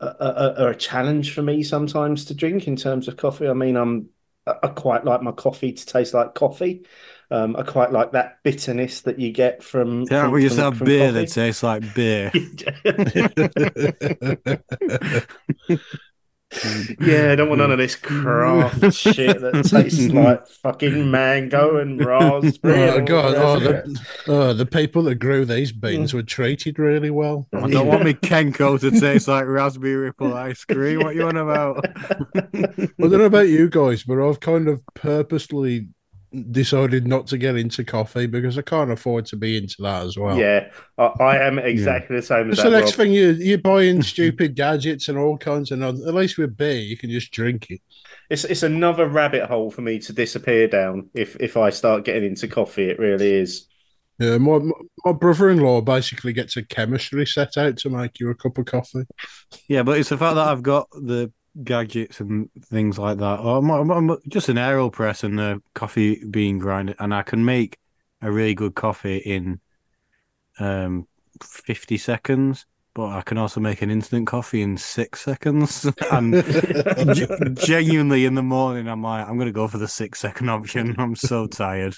are, are, are a challenge for me sometimes to drink in terms of coffee. I mean, I'm I quite like my coffee to taste like coffee. Um, I quite like that bitterness that you get from. Yeah, from, we used to from- have from beer coffee. that tastes like beer. Yeah, I don't want none of this craft shit that tastes like fucking mango and raspberry. Oh and god! Oh, the the, oh, the people that grew these beans were treated really well. I don't want me Kenco to taste like raspberry ripple ice cream. What you on about? I don't know about you guys, but I've kind of purposely decided not to get into coffee because I can't afford to be into that as well. Yeah, I, I am exactly the same as It's that. the next Rob. thing you you're buying stupid gadgets and all kinds of. At least with beer, you can just drink it. It's it's another rabbit hole for me to disappear down if if I start getting into coffee. It really is. Yeah, my my brother-in-law basically gets a chemistry set out to make you a cup of coffee. Yeah, but it's the fact that I've got the gadgets and things like that. Or I'm, I'm- I'm just an aeropress and a coffee bean grinder, and I can make a really good coffee in um 50 seconds. But I can also make an instant coffee in six seconds. and ge- genuinely, in the morning, I'm like, I'm gonna go for the six second option. I'm so tired.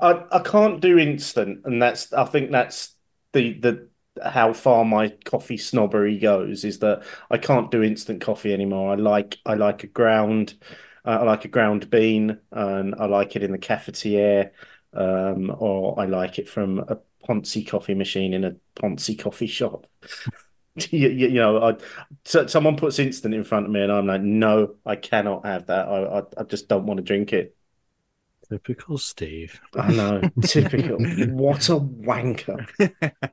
I I can't do instant, and that's I think that's the the how far my coffee snobbery goes is that I can't do instant coffee anymore. I like I like a ground, uh, I like a ground bean, and I like it in the cafetiere, um, or I like it from a Ponzi coffee machine in a Ponzi coffee shop. You, you, know, I so, someone puts instant in front of me, and I'm like, no, I cannot have that. I I, I just don't want to drink it. Typical Steve. I know, typical. What a wanker.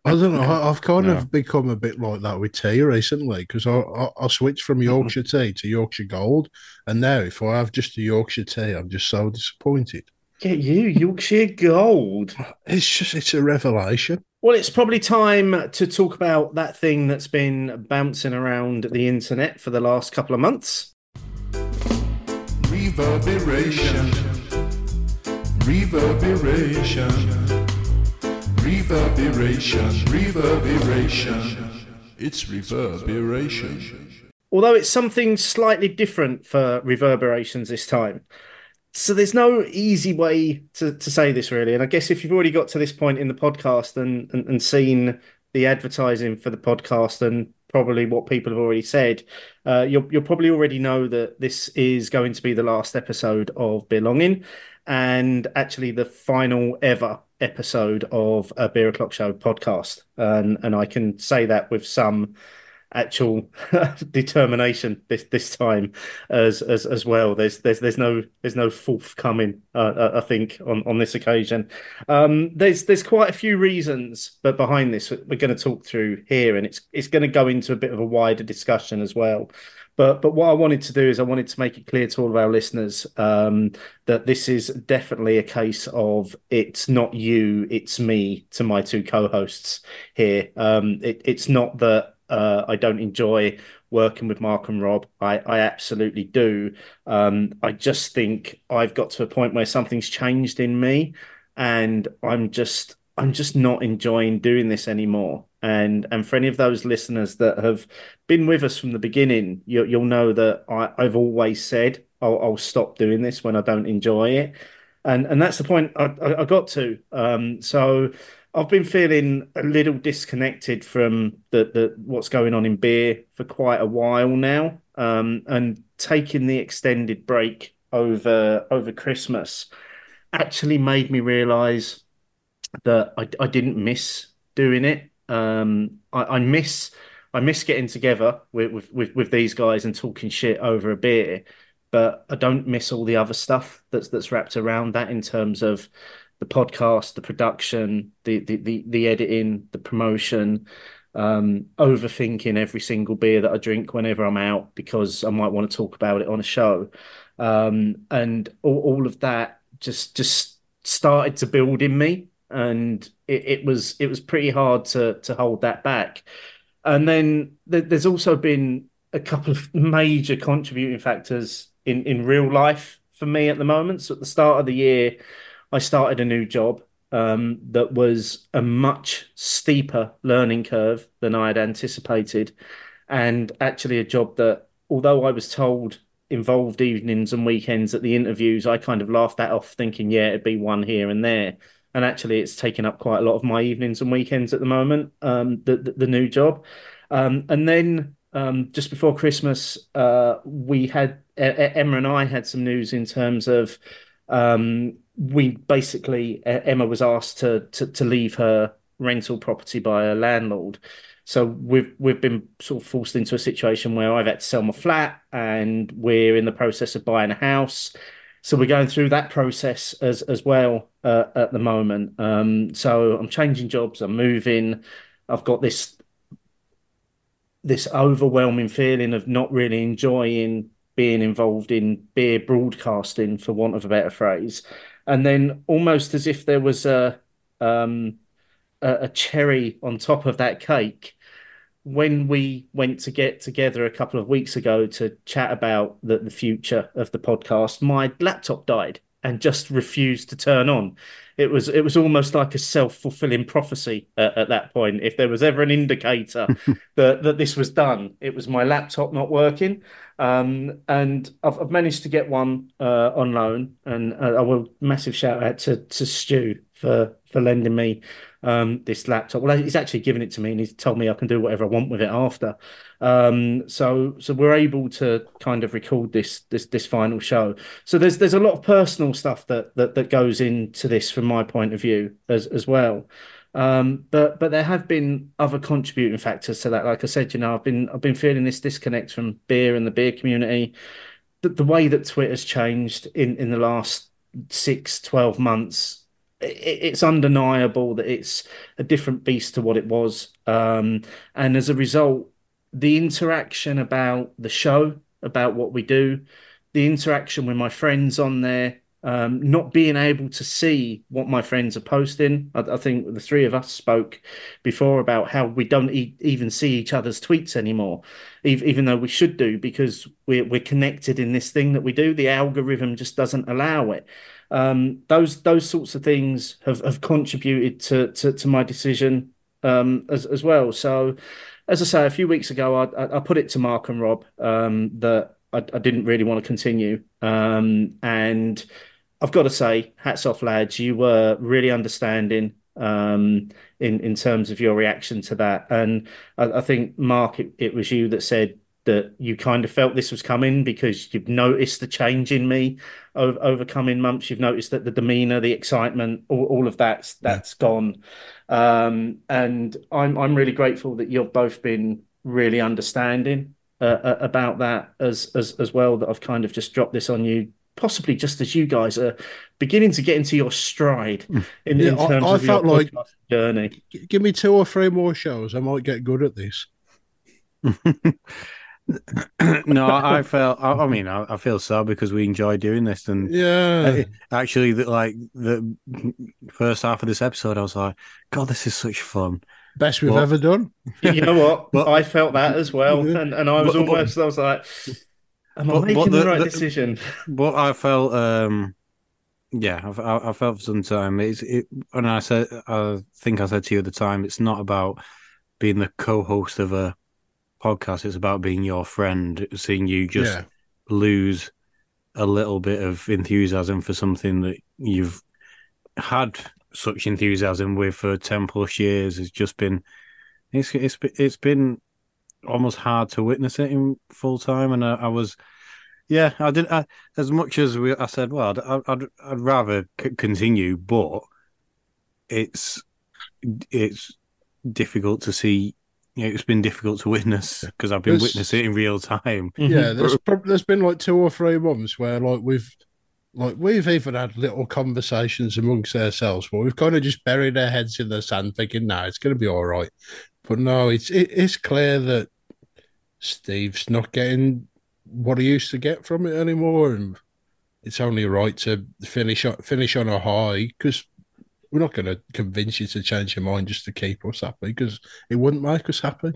I don't know. I- I've kind No. of become a bit like that with tea recently because I, I I switched from mm-hmm. Yorkshire tea to Yorkshire Gold, and now if I have just a Yorkshire tea, I'm just so disappointed. Get you, Yorkshire Gold. It's just it's a revelation. Well, it's probably time to talk about that thing that's been bouncing around the internet for the last couple of months. Reverberation. Reverberation. Reverberation. Reverberation. It's reverberation. Although it's something slightly different for reverberations this time. So there's no easy way to, to say this really. And I guess if you've already got to this point in the podcast and, and, and seen the advertising for the podcast and probably what people have already said, uh, you'll you'll probably already know that this is going to be the last episode of Beerlonging and actually the final ever episode of a Beer O'Clock Show podcast. And and I can say that with some actual determination this this time as as as well. There's there's there's no there's no forthcoming. Uh, I think on on this occasion. Um, there's there's quite a few reasons, but behind this we're going to talk through here, and it's it's going to go into a bit of a wider discussion as well. But but what I wanted to do is I wanted to make it clear to all of our listeners um, that this is definitely a case of it's not you, it's me to my two co-hosts here. Um, it, it's not that uh, I don't enjoy working with Mark and Rob. I, I absolutely do. Um, I just think I've got to a point where something's changed in me, and I'm just I'm just not enjoying doing this anymore. And and for any of those listeners that have been with us from the beginning, you, you'll know that I, I've always said I'll, I'll stop doing this when I don't enjoy it, and and that's the point I, I, I got to. Um, so. I've been feeling a little disconnected from the, the what's going on in beer for quite a while now, um, and taking the extended break over over Christmas actually made me realise that I, I didn't miss doing it. Um, I, I miss I miss getting together with, with with these guys and talking shit over a beer, but I don't miss all the other stuff that's that's wrapped around that in terms of the podcast, the production, the the the, the editing, the promotion, um, overthinking every single beer that I drink whenever I'm out because I might want to talk about it on a show, um, and all, all of that just just started to build in me, and it, it was it was pretty hard to to hold that back, and then th- there's also been a couple of major contributing factors in in real life for me at the moment. So at the start of the year. I started a new job um, that was a much steeper learning curve than I had anticipated, and actually a job that, although I was told involved evenings and weekends at the interviews, I kind of laughed that off, thinking, yeah, it'd be one here and there. And actually, it's taken up quite a lot of my evenings and weekends at the moment. Um, the, the the new job, um, and then um, just before Christmas, uh, we had Emma and I had some news in terms of um, we basically Emma was asked to, to to leave her rental property by her landlord. So we've we've been sort of forced into a situation where I've had to sell my flat and we're in the process of buying a house. So we're going through that process as as well uh, at the moment. Um, so I'm changing jobs. I'm moving. I've got this this overwhelming feeling of not really enjoying being involved in beer broadcasting, for want of a better phrase. And then almost as if there was a um, a, a cherry on top of that cake when we went to get together a couple of weeks ago to chat about the, the future of the podcast, my laptop died and just refused to turn on. It was it was almost like a self fulfilling prophecy at, at, that point. If there was ever an indicator that that this was done, it was my laptop not working. Um, and I've, I've, managed to get one uh, on loan, and uh, I will massive shout out to to Stu for for lending me um, this laptop. Well, he's actually given it to me, and he's told me I can do whatever I want with it after. Um, so so we're able to kind of record this this this final show. So there's there's a lot of personal stuff that that that goes into this from my point of view as as well. Um, but but there have been other contributing factors to that. Like I said, you know, I've been I've been feeling this disconnect from beer and the beer community. The, the way that Twitter's changed in in the last six, 12 months it's undeniable that it's a different beast to what it was. Um, and as a result, the interaction about the show, about what we do, the interaction with my friends on there, um, not being able to see what my friends are posting. I, I, think the three of us spoke before about how we don't e- even see each other's tweets anymore, e- even though we should do because we're, we're connected in this thing that we do. The algorithm just doesn't allow it um, those those sorts of things have, have contributed to, to, to my decision um, as as well. So, as I say, a few weeks ago, I, I put it to Mark and Rob um, that I, I, didn't really want to continue, um, and I've got to say, hats off, lads. You were really understanding um, in in terms of your reaction to that, and I, think Mark, it, it was you that said that you kind of felt this was coming because you've noticed the change in me over, over coming months. You've noticed that the demeanor, the excitement, all, all of that's that's yeah. gone. Um, and I'm I'm really grateful that you've both been really understanding uh, uh, about that as as as well. That I've kind of just dropped this on you. Possibly just as you guys are beginning to get into your stride hmm. in, yeah, in terms I, I of felt your like, journey. Give me two or three more shows, I might get good at this. no, I felt. I, I mean, I, I, feel so because we enjoy doing this, and yeah, actually, the, like the first half of this episode, I was like, "God, this is such fun." Best we've but, ever done. you know what? But, I felt that as well, and, and I was but, almost. I was like, "Am I making the, the, right decision?" But I felt. um yeah, I, I felt for some time. It's it, and I said, I think I said to you at the time, it's not about being the co-host of a podcast. It's about being your friend, seeing you just yeah. lose a little bit of enthusiasm for something that you've had such enthusiasm with for 10 plus years has just been it's it's it's been almost hard to witness it in full time and I, I was yeah I did I, as much as we I said well I'd I'd, I'd rather c- continue but it's it's difficult to see yeah, it's been difficult to witness because I've been there's, witnessing it in real time. Yeah, mm-hmm. there's there's been like two or three months where like we've like we've even had little conversations amongst ourselves but we've kind of just buried our heads in the sand, thinking, "No, it's going to be all right." But no, it's it, it's clear that Steve's not getting what he used to get from it anymore, and it's only right to finish finish on a high because we're not going to convince you to change your mind just to keep us happy because it wouldn't make us happy.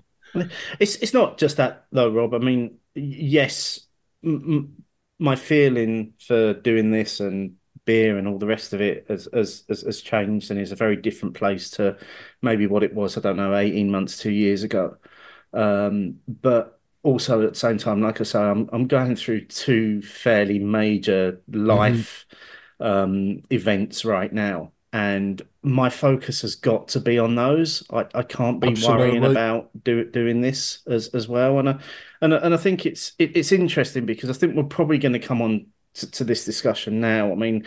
It's it's not just that though, Rob. I mean, yes, m- my feeling for doing this and beer and all the rest of it has, has has changed and is a very different place to maybe what it was. I don't know, eighteen months, two years ago. Um, but also at the same time, like I say, I'm I'm going through two fairly major mm-hmm. life mm-hmm. um, events right now and my focus has got to be on those. I, I can't be Absolutely. worrying about do, doing this as as well. And I, and and I think it's it, it's interesting because I think we're probably going to come on to, to, this discussion now. I mean,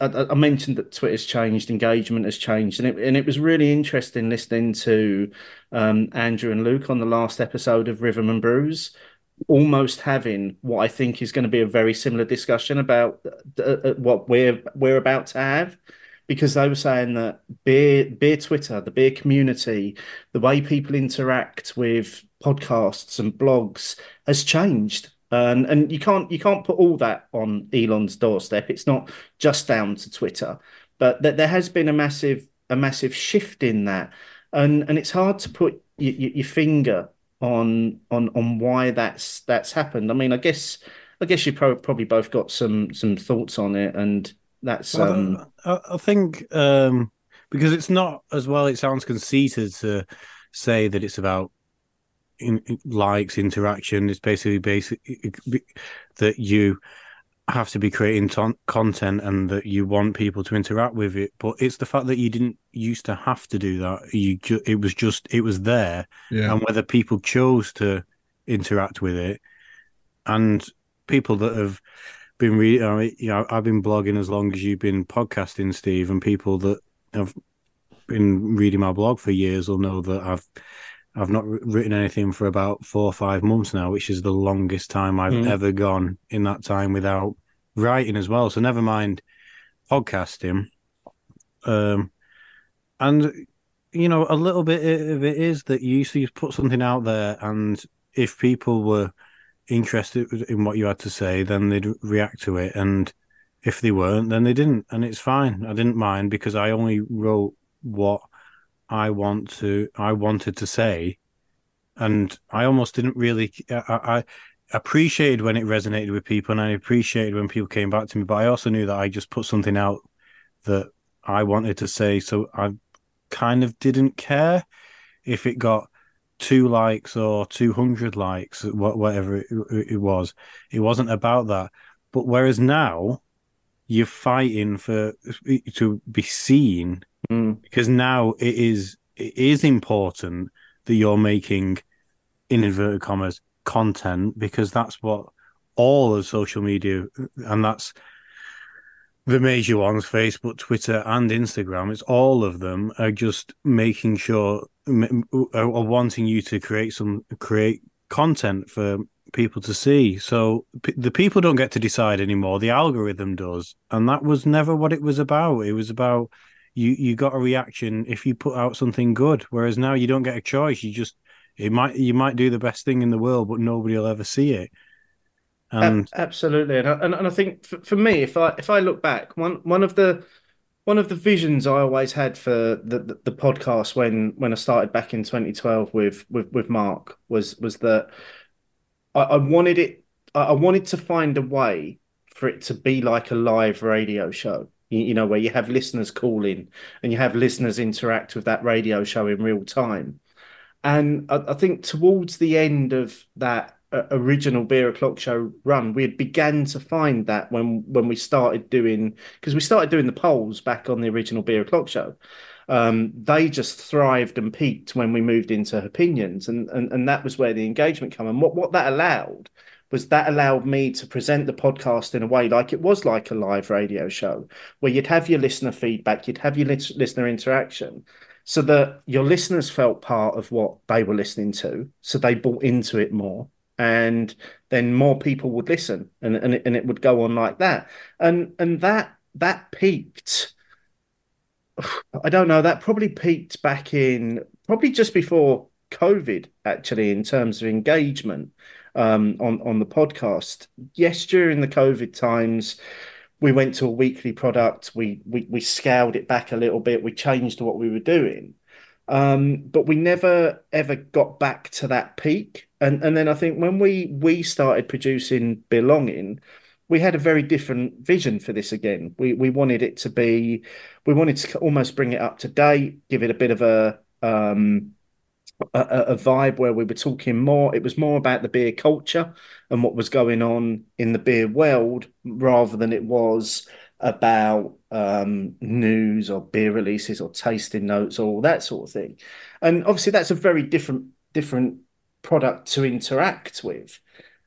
I, I, mentioned that Twitter's changed, engagement has changed, and it and it was really interesting listening to um, Andrew and Luke on the last episode of Rhythm and Brews almost having what I think is going to be a very similar discussion about uh, uh, what we're we're about to have, because they were saying that beer beer Twitter, the beer community, the way people interact with podcasts and blogs has changed. And and you can't you can't put all that on Elon's doorstep. It's not just down to Twitter, but that there has been a massive a massive shift in that, and and it's hard to put your, your finger on on on why that's that's happened. I mean, I guess I guess you pro- probably both got some some thoughts on it, and that's um. I, I think um, because it's not as well. It sounds conceited to say that it's about in, in likes interaction. It's basically basic that you have to be creating ton- content and that you want people to interact with it but it's the fact that you didn't used to have to do that you ju- it was just it was there Yeah. and whether people chose to interact with it and people that have been reading I mean, you know I've been blogging as long as you've been podcasting Steve and people that have been reading my blog for years will know that I've I've not written anything for about four or five months now, which is the longest time I've Mm. ever gone in that time without writing as well. So never mind podcasting. Um, and you know, a little bit of it is that you used to put something out there, and if people were interested in what you had to say, then they'd react to it, and if they weren't, then they didn't, and it's fine. I didn't mind because I only wrote what I want to I wanted to say, and I almost didn't really I, I appreciated when it resonated with people, and I appreciated when people came back to me. But I also knew that I just put something out that I wanted to say, so I kind of didn't care if it got two likes or two hundred likes, whatever it, it was. It wasn't about that. But whereas now you're fighting for to be seen Mm. because now it is it is important that you're making in inverted commas content because that's what all of social media and that's the major ones facebook twitter and instagram it's all of them are just making sure are wanting you to create some create content for people to see. So p- the people don't get to decide anymore the algorithm does and that was never what it was about. It was about you you got a reaction if you put out something good whereas now you don't get a choice you just it might you might do the best thing in the world but nobody will ever see it and Ab- absolutely, and I, and, and I think for, for me, if I if I look back, one one of the one of the visions I always had for the, the, the podcast when when I started back in 2012 with with with Mark was was that I, I wanted it I wanted to find a way for it to be like a live radio show. You, you know, where you have listeners call in and you have listeners interact with that radio show in real time. And I, I think towards the end of that original beer o'clock show run, we had began to find that when when we started doing because we started doing the polls back on the original beer o'clock show. Um, they just thrived and peaked when we moved into opinions, and and and that was where the engagement came. And what what that allowed was that allowed me to present the podcast in a way like it was like a live radio show, where you'd have your listener feedback, you'd have your listener interaction, so that your listeners felt part of what they were listening to, so they bought into it more, and then more people would listen, and and it, and it would go on like that, and and that that peaked. I don't know. That probably peaked back in probably just before COVID, actually, in terms of engagement um, on on the podcast. Yes, during the COVID times, we went to a weekly product. We we we scaled it back a little bit. We changed what we were doing, um, but we never ever got back to that peak. And and then I think when we we started producing Beerlonging, we had a very different vision for this again. We we wanted it to be, we wanted to almost bring it up to date, give it a bit of a um a, a vibe where we were talking more. It was more about the beer culture and what was going on in the beer world rather than it was about um, news or beer releases or tasting notes or all that sort of thing. And obviously, that's a very different different product to interact with.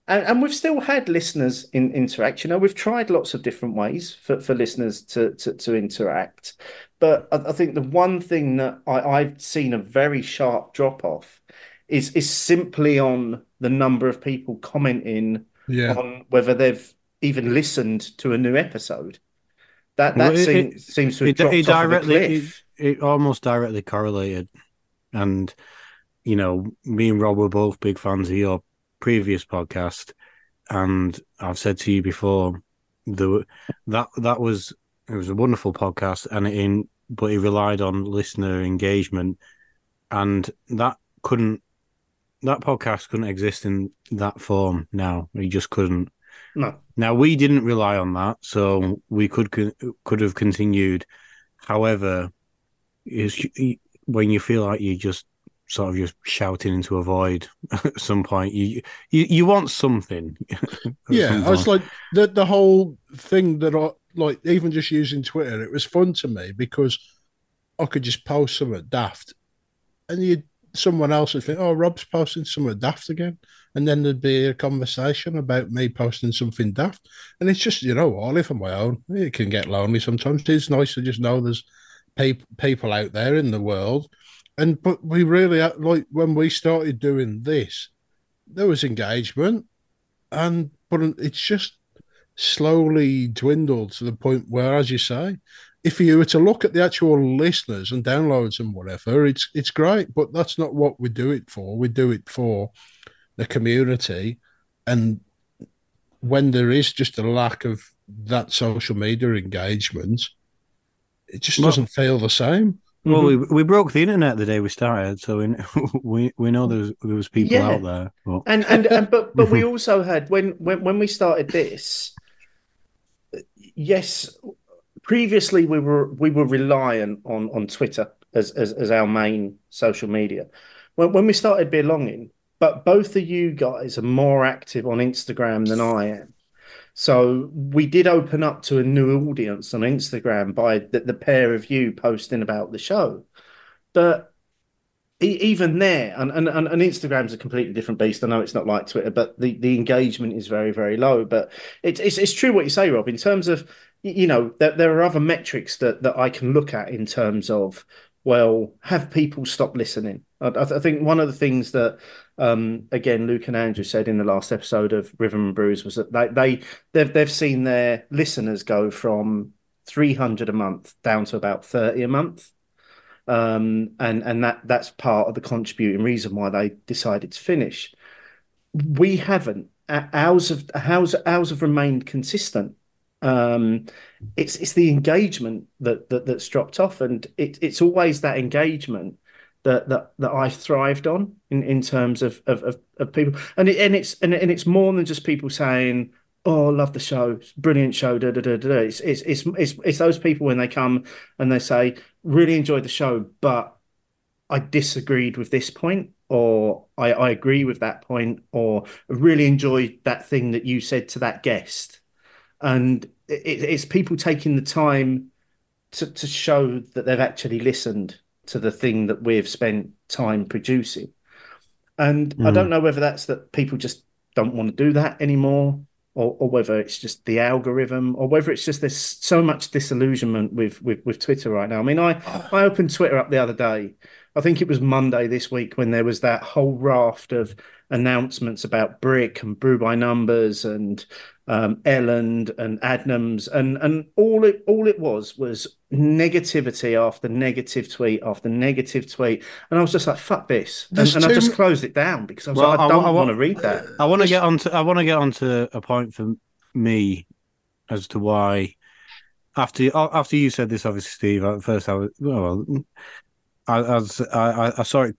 And, and we've still had listeners in interact. You know, we've tried lots of different ways for, for listeners to, to, to interact. But I, I think the one thing that I, I've seen a very sharp drop off is is simply on the number of people commenting Yeah. on whether they've even listened to a new episode. That that Well, it- seem, it- seems to have it, dropped it off of a directly it, it almost directly correlated. And you know me and rob were both big fans of your previous podcast. And i've said to you before the that that was it was a wonderful podcast and it in but it relied on listener engagement. And that couldn't that podcast couldn't exist in that form now. It just couldn't No, now we didn't rely on that, so we could could have continued. However, is when you feel like you're just sort of just shouting into a void at some point, you you, you want something. Yeah, some I was like the the whole thing that I like even just using Twitter, it was fun to me because I could just post something daft, and you someone else would think, "Oh, Rob's posting something daft again," and then there'd be a conversation about me posting something daft, and it's just you know I live on my own. It can get lonely sometimes. It's nice to just know there's pe- people out there in the world, and but we really like when we started doing this, there was engagement, and but it's just slowly dwindled to the point where, as you say, if you were to look at the actual listeners and downloads and whatever, it's it's great, but that's not what we do it for. We do it for the community, and when there is just a lack of that social media engagement, it just Well- doesn't feel the same. well, Mhm. we we broke the internet the day we started, so we we we know there was, there was people Yeah. out there. But and and, and but but we also had when when when we started this yes previously we were we were reliant on on twitter as as, as our main social media when, when we started beerlonging but both of you guys are more active on instagram than i am so we did open up to a new audience on instagram by the, the pair of you posting about the show but even there, and, and, and Instagram's a completely different beast. I know it's not like Twitter, but the, the engagement is very, very low. But it's, it's it's true what you say, Rob. In terms of you know, there, there are other metrics that that I can look at in terms of well, have people stopped listening? I I think one of the things that um, again Luke and Andrew said in the last episode of Rhythm and Brews was that they they they've they've seen their listeners go from three hundred a month down to about thirty a month um, and and that that's part of the contributing reason why they decided to finish. We haven't. O- Ours have ours, ours have remained consistent. Um, it's it's the engagement that, that that's dropped off, and it, it's always that engagement that that that I thrived on in, in terms of, of of of people, and it, and it's and, and it's more than just people saying, "Oh, love the show, brilliant show." Da, da, da, da. da." It's, it's it's it's it's those people when they come and they say, really enjoyed the show, but I disagreed with this point, or I, I agree with that point, or really enjoyed that thing that you said to that guest. And it, it's people taking the time to, to show that they've actually listened to the thing that we've spent time producing. And I Mm. don't know whether that's that people just don't want to do that anymore, or, or whether it's just the algorithm, or whether it's just there's so much disillusionment with, with, with Twitter right now. I mean, I, I opened Twitter up the other day. I think it was Monday this week when there was that whole raft of announcements about Brick and Brew by Numbers and um, Elland and Adnams and and all it all it was was negativity after negative tweet after negative tweet, and I was just like, "Fuck this," and, and I just closed it down because I was Well, like, "I I- don't want to read that." I want to This- get onto I want to get onto a point for me as to why after after you said this, obviously, Steve. At first, I was well, I, I, was, I, I- I saw it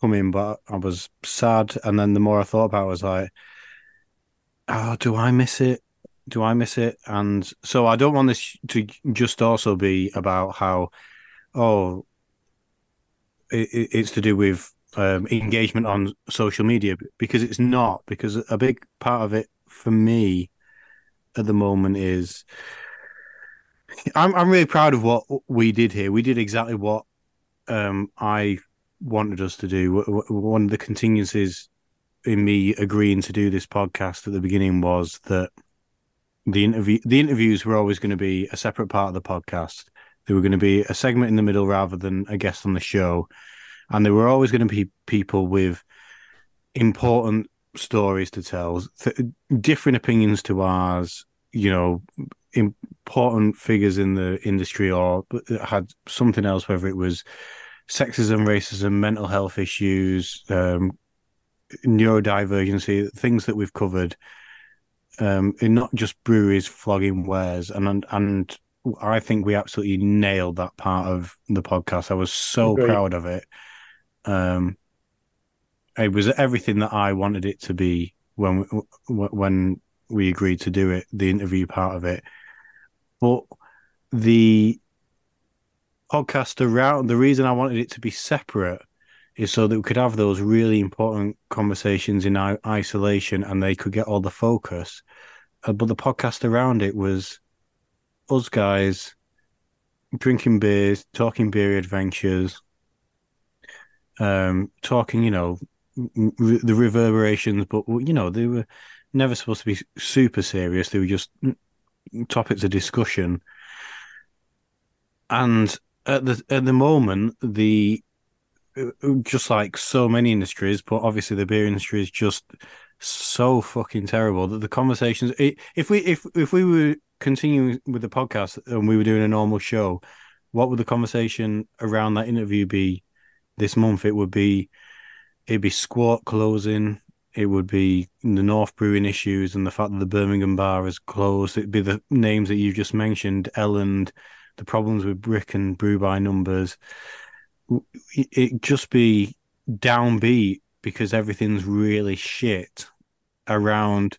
coming, but I was sad, and then the more I thought about, it, I was like, "Oh, do I miss it? Do I miss it?" And so I don't want this to just also be about how, oh, it, it- it's to do with um, engagement on social media because it's not. Because a big part of it for me at the moment is I'm I'm really proud of what we did here. We did exactly what um, I wanted us to do. One of the contingencies in me agreeing to do this podcast at the beginning was that the interview the interviews were always going to be a separate part of the podcast. They were going to be a segment in the middle rather than a guest on the show, and there were always going to be people with important stories to tell, th- different opinions to ours. You know, important figures in the industry or had something else, whether it was sexism, racism, mental health issues, um, neurodivergency, things that we've covered. Um, in not just breweries flogging wares, and and, and I think we absolutely nailed that part of the podcast. I was so Agreed. proud of it. Um, it was everything that I wanted it to be when when we agreed to do it, the interview part of it. But the podcast around the reason I wanted it to be separate is so that we could have those really important conversations in isolation and they could get all the focus. Uh, but the podcast around it was us guys drinking beers, talking beer adventures, um, talking, you know, the reverbeerations, but you know, they were never supposed to be super serious. They were just topics of discussion. And at the at the moment, the just like so many industries, but obviously the beer industry is just so fucking terrible that the conversations. If we if if we were continuing with the podcast and we were doing a normal show, what would the conversation around that interview be this month? It would be it'd be Squawk closing. It would be the North Brewing issues and the fact that the Birmingham bar is closed. It'd be the names that you've just mentioned, Elland, the problems with brick and brew by numbers. It just be downbeat because everything's really shit around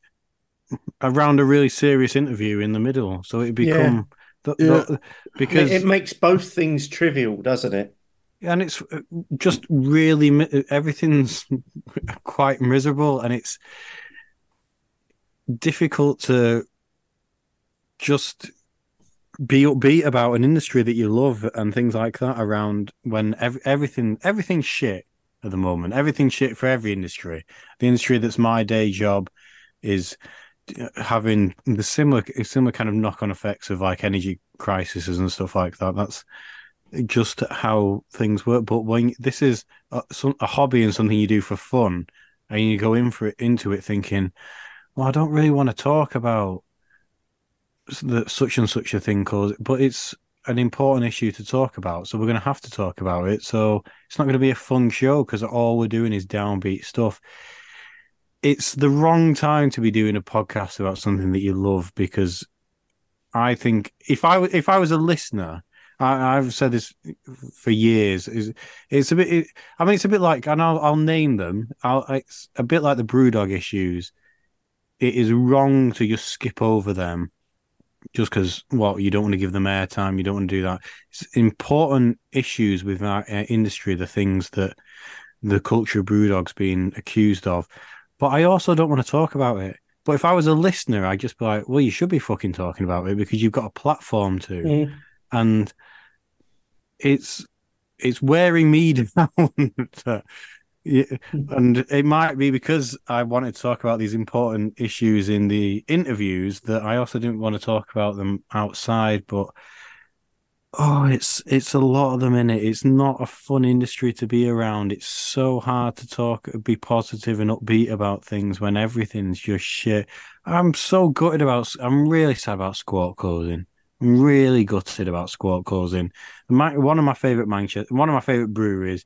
around a really serious interview in the middle. So it become the, Yeah. because it makes both things trivial, doesn't it? and it's uh, just really everything's quite miserable and it's difficult to just be upbeat about an industry that you love and things like that around when ev- everything everything's shit at the moment. Everything's shit for every industry. The industry that's my day job is uh, having the similar similar kind of knock-on effects of like energy crises and stuff like that. That's just how things work. But when this is a, a hobby and something you do for fun, and you go in for it into it thinking, well, I don't really want to talk about the, such and such a thing, cause but it's an important issue to talk about, so we're going to have to talk about it. So it's not going to be a fun show because all we're doing is downbeat stuff. It's the wrong time to be doing a podcast about something that you love because I think if I if I was a listener, I, I've said this for years. Is it's a bit. It, I mean, it's a bit like, and I'll I'll name them. I'll, it's a bit like the BrewDog issues. It is wrong to just skip over them, just because what you don't want to give them airtime. You don't want to do that. It's important issues with our uh, industry. The things that the culture of BrewDog's being accused of, but I also don't want to talk about it. But if I was a listener, I'd just be like, well, you should be fucking talking about it because you've got a platform to Mm. and it's it's wearing me down. that- yeah, mm-hmm. and it might be because I wanted to talk about these important issues in the interviews that I also didn't want to talk about them outside. But oh, it's it's a lot of them in it. It's not a fun industry to be around. It's so hard to talk, be positive and upbeat about things when everything's just shit. I'm so gutted about. I'm really sad about Squawk closing. I'm really gutted about Squawk closing. My, one of my favorite Manchester, one of my favorite breweries,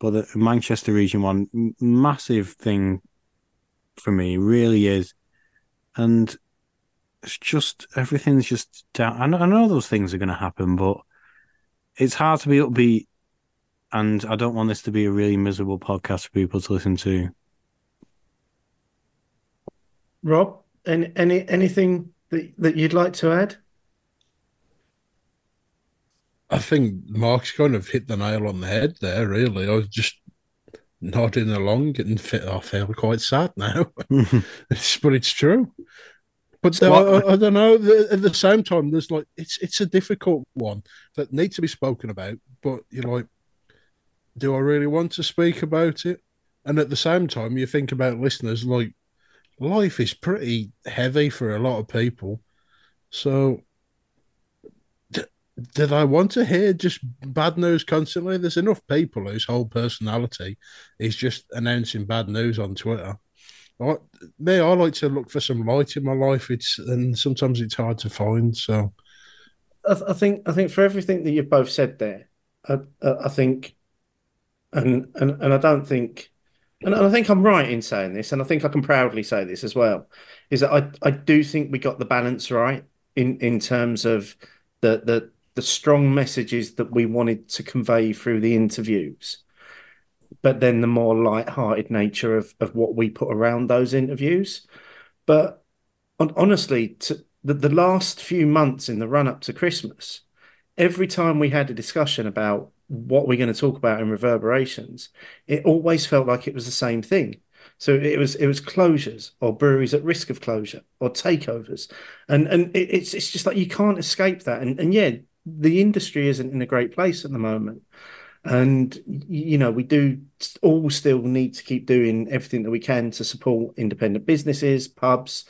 but the Manchester region one, massive thing for me, really is. And it's just everything's just down. I know, I know those things are going to happen, but it's hard to be upbeat. And I don't want this to be a really miserable podcast for people to listen to. Rob, any, any anything that that you'd like to add? I think Mark's kind of hit the nail on the head there, really. I was just nodding along and fit, I feel quite sad now. Mm-hmm. But it's true. But there- what- I, I don't know. the- At the same time, there's like it's it's a difficult one that needs to be spoken about. But you're like, do I really want to speak about it? And at the same time, you think about listeners like life is pretty heavy for a lot of people. So did I want to hear just bad news constantly? There's enough people whose whole personality is just announcing bad news on Twitter. I, me, I like to look for some light in my life. It's and sometimes it's hard to find. So I, I think I think for everything that you've both said there, I, I think, and and and I don't think, and I think I'm right in saying this, and I think I can proudly say this as well, is that I I do think we got the balance right in in terms of the the the strong messages that we wanted to convey through the interviews, but then the more light-hearted nature of of what we put around those interviews. But honestly, to, the, the last few months in the run up to Christmas, every time we had a discussion about what we're going to talk about in reverbeerations, it always felt like it was the same thing. So it was it was closures or breweries at risk of closure or takeovers, and and it, it's it's just like you can't escape that. And and yeah, the industry isn't in a great place at the moment, and you know we do all still need to keep doing everything that we can to support independent businesses, pubs,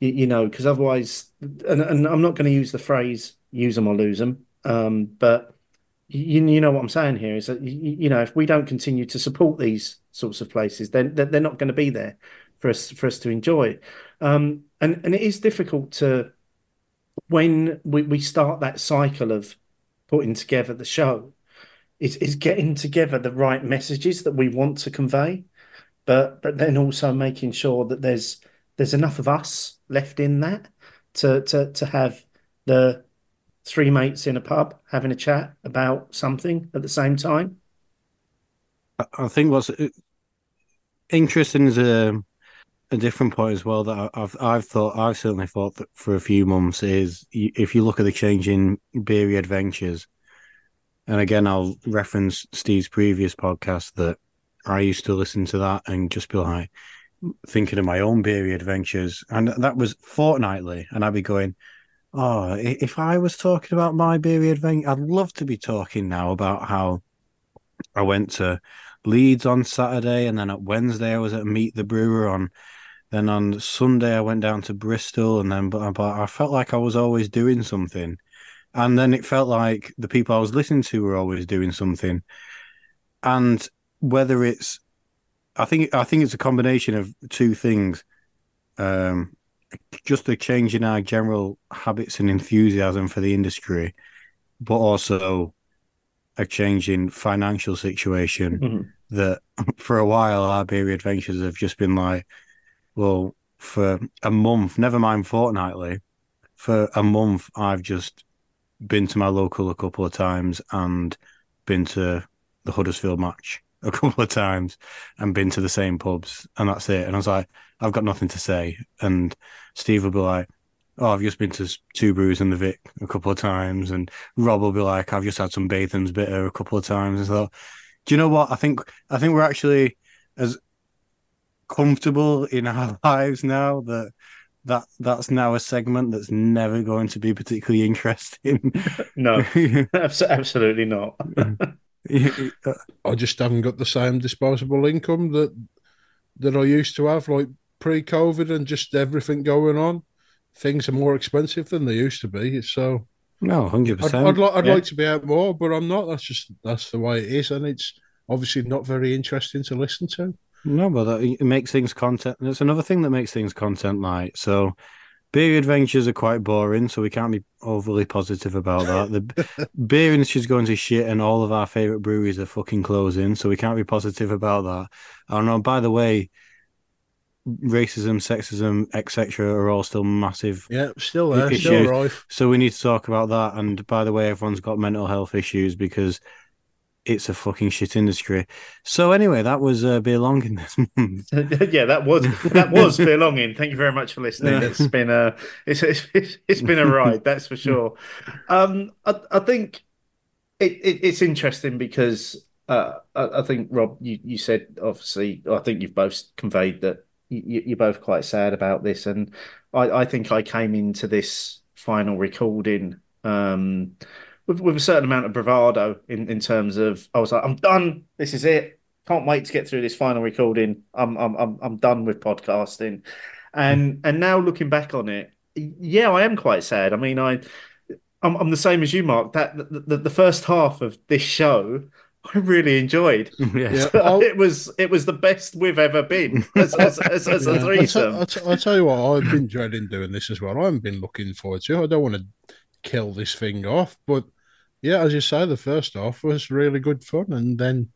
you, you know, because otherwise, and, and I'm not going to use the phrase "use them or lose them," um, but you, you know what I'm saying here is that you, you know if we don't continue to support these sorts of places, then they're, they're not going to be there for us for us to enjoy. Um, and and it is difficult to when we, we start that cycle of putting together the show, is is getting together the right messages that we want to convey, but but then also making sure that there's there's enough of us left in that to to to have the three mates in a pub having a chat about something at the same time. I think what's uh, interesting is a a different point as well that I've I've thought I've certainly thought that for a few months is if you look at the change in beery adventures, and again I'll reference Steve's previous podcast that I used to listen to that and just be like thinking of my own beery adventures, and that was fortnightly, and I'd be going, oh, if I was talking about my beery adventure, I'd love to be talking now about how I went to Leeds on Saturday, and then at Wednesday I was at Meet the Brewer on. Then on Sunday I went down to Bristol, and then but, but I felt like I was always doing something, and then it felt like the people I was listening to were always doing something, and whether it's, I think I think it's a combination of two things, um, just a change in our general habits and enthusiasm for the industry, but also a change in financial situation Mm-hmm. that for a while our beery adventures have just been like, well, for a month, never mind fortnightly, for a month I've just been to my local a couple of times and been to the Huddersfield match a couple of times and been to the same pubs and that's it. And I was like, I've got nothing to say. And Steve will be like, Oh, I've just been to Two Brews and the Vic a couple of times, and Rob will be like, "I've just had some Batham's bitter a couple of times." And so, do you know what? I think I think we're actually as comfortable in our lives now that that that's now a segment that's never going to be particularly interesting. No, absolutely not. I just haven't got the same disposable income that that I used to have, like pre-COVID, and just everything going on. Things are more expensive than they used to be. So no, hundred I'd, percent. I'd, li- I'd Yeah. like to be out more, but I'm not. That's just that's the way it is, and it's obviously not very interesting to listen to. No, but that, it makes things content. That's another thing that makes things content light. So, beer adventures are quite boring, so we can't be overly positive about that. The beer industry's going to shit, and all of our favorite breweries are fucking closing, so we can't be positive about that. I don't know. By the way, racism, sexism, etc., are all still massive. Yeah, still there, Issues. still rife. So we need to talk about that. And by the way, everyone's got mental health issues because it's a fucking shit industry. So anyway, that was uh, in this month. yeah, that was that was Beerlonging. Thank you very much for listening. Yeah. It's been a it's, it's it's been a ride, that's for sure. Um, I, I think it, it it's interesting because uh, I, I think Rob, you you said obviously, I think you've both conveyed that you, you're both quite sad about this, and I, I think I came into this final recording um, with with a certain amount of bravado in in terms of I was like, I'm done. This is it. Can't wait to get through this final recording. I'm I'm I'm I'm done with podcasting, and hmm. and now looking back on it, yeah, I am quite sad. I mean, I I'm, I'm the same as you, Mark. That the, the, the first half of this show, I really enjoyed. yes. Yeah. I'll- it was it was the best we've ever been as, as, as, as a Yeah. I threesome. tell, I tell- tell you what, I've been dreading doing this as well. I haven't been looking forward to. it. I don't want to kill this thing off, but yeah, as you say, the first half was really good fun, and then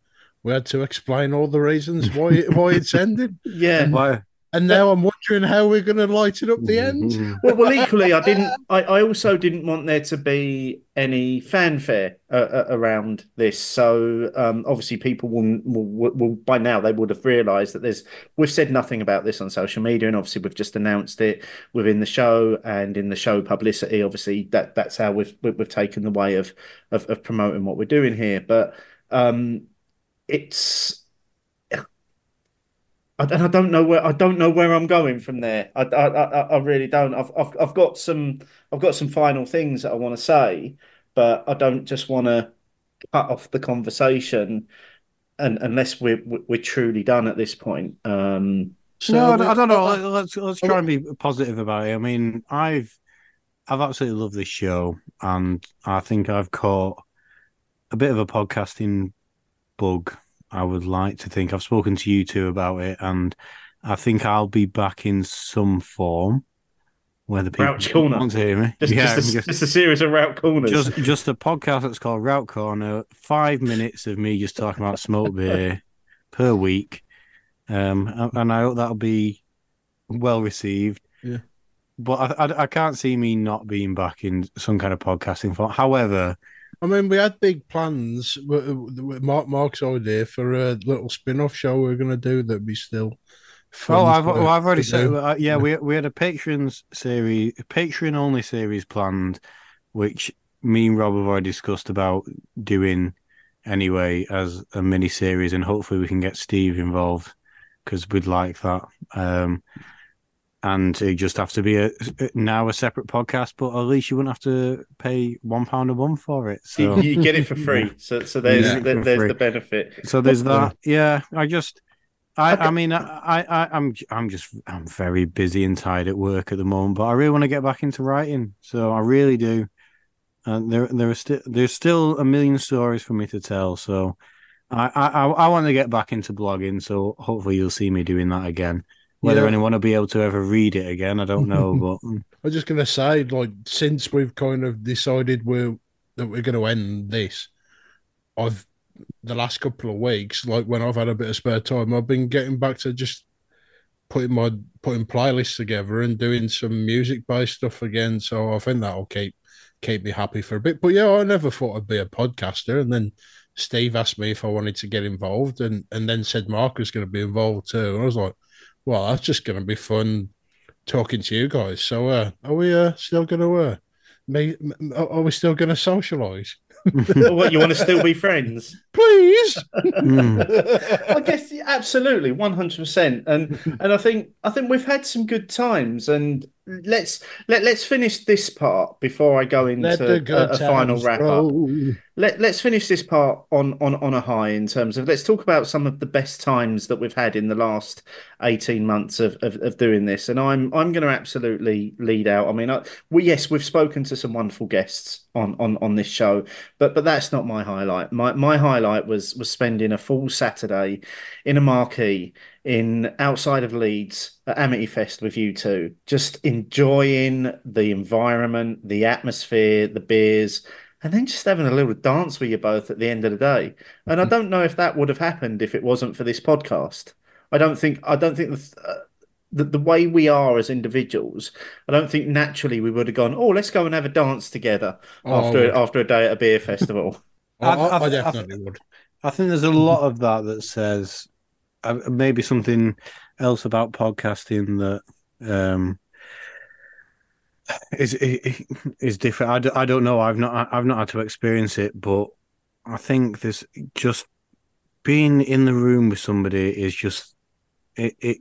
we had to explain all the reasons why it, why it's ended. Yeah. Why? And now I'm wondering how we're going to lighten up the end. Well, well, equally, I didn't. I, I also didn't want there to be any fanfare uh, uh, around this. So um, obviously, people will, will, will by now they would have realised that there's. We've said nothing about this on social media, and obviously we've just announced it within the show and in the show publicity. Obviously, that that's how we've we've we've taken the way of of, of promoting what we're doing here. But um, it's I, and I don't know where I don't know where I'm going from there. I, I, I, I really don't. I've, I've I've got some I've got some final things that I want to say, but I don't just want to cut off the conversation, and unless we're we're truly done at this point. Um, So no, I don't- I don't know. Let's let's try and be positive about it. I mean, I've I've absolutely loved this show, and I think I've caught a bit of a podcasting bug. I would like to think I've spoken to you two about it, and I think I'll be back in some form. Whether people Rauch Corner. want to hear me, just yeah, just, a, just- just a series of Rauch corners. just just a podcast that's called Rauch Corner. Five minutes of me just talking about smoke beer per week, um, and- and I hope that'll be well received. Yeah. But I, I, I can't see me not being back in some kind of podcasting form. However, I mean, we had big plans. w- Mark Mark's idea for a little spin-off show we are going to do that we still. oh, I've to- well, I've already said uh, yeah. We we had a patrons series, patron only series planned, which me and Rob have already discussed about doing anyway as a mini series, and hopefully we can get Steve involved because we'd like that. Um, and it just have to be a now a separate podcast, but at least you wouldn't have to pay one pound a month for it. So you, you get it for free. So so there's Yeah, there- there's free. the benefit. So there's that. Um, yeah, I just, I. I mean, I, I, I'm, I'm just, I'm very busy and tired at work at the moment, but I really want to get back into writing. So I really do. And there, there are still, there's still a million stories for me to tell. So I, I, I want to get back into blogging. So hopefully you'll see me doing that again. Whether Yeah. anyone will be able to ever read it again, I don't know. but um, I'm just going to say, like, since we've kind of decided we're that we're going to end this, I've the last couple of weeks, like when I've had a bit of spare time, I've been getting back to just putting my putting playlists together and doing some music based stuff again. So I think that'll keep keep me happy for a bit. But yeah, I never thought I'd be a podcaster, and then Steve asked me if I wanted to get involved, and and then said Mark was going to be involved too. And I was like, well, that's just going to be fun talking to you guys. So, uh, are we uh, still going to uh, me? m- Are we still going to socialize? What you want to still be friends? Please. Mm. I guess absolutely, one hundred percent, and and I think I think we've had some good times, and let's let let's finish this part before I go into a, a final wrap up. Let let's finish this part on on on a high in terms of let's talk about some of the best times that we've had in the last eighteen months of of, of doing this, and I'm I'm going to absolutely lead out. I mean, I, we yes, we've spoken to some wonderful guests on on on this show, but but that's not my highlight. My my highlight was was spending a full Saturday in a marquee in outside of Leeds at Amity Fest with you two, just enjoying the environment, the atmosphere, the beers, and then just having a little dance with you both at the end of the day. And I don't know if that would have happened if it wasn't for this podcast. I don't think I don't think the, uh, the the way we are as individuals, I don't think naturally we would have gone. Oh, let's go and have a dance together Oh, after after a day at a beer festival. I, I- I, definitely would. I think there's a lot of that that says maybe something else about podcasting that um, is is, is different. I, d- I don't know. I've not I've not had to experience it, but I think there's just being in the room with somebody is just it, it,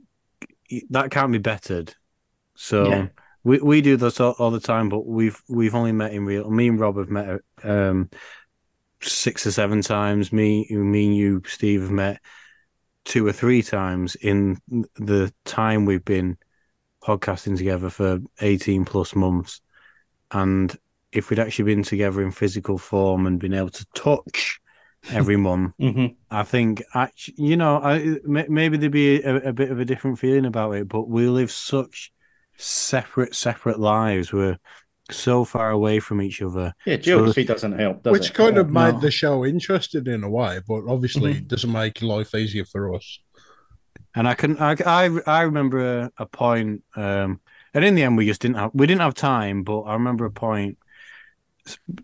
that can't be bettered. So Yeah. we we do this all, all the time, but we've we've only met in real. Me and Rob have met um, six or seven times. Me, me and you, Steve, have met two or three times in the time we've been podcasting together for eighteen plus months, and if we'd actually been together in physical form and been able to touch everyone, hmm I think actually, you know, I maybe there'd be a, a bit of a different feeling about it. But we live such separate, separate lives. We're so far away from each other. Yeah, geography doesn't help, does Which it? kind of made No. the show interesting in a way, but obviously it doesn't make life easier for us. And I can, I, I, I remember a, a point, um, and in the end, we just didn't have, we didn't have time. But I remember a point,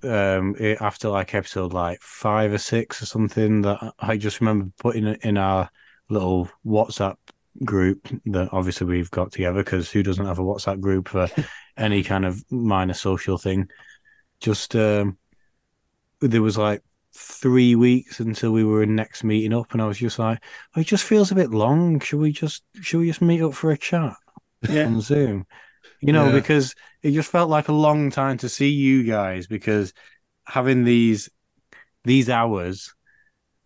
um, eh, after like episode like five or six or something that I just remember putting it in our little WhatsApp group that obviously we've got together because who doesn't have a WhatsApp group for any kind of minor social thing? Just um, there was like three weeks until we were in next meeting up, and I was just like, oh, it just feels a bit long. Should we just should we just meet up for a chat Yeah. on Zoom? You know, Yeah. because it just felt like a long time to see you guys because having these these hours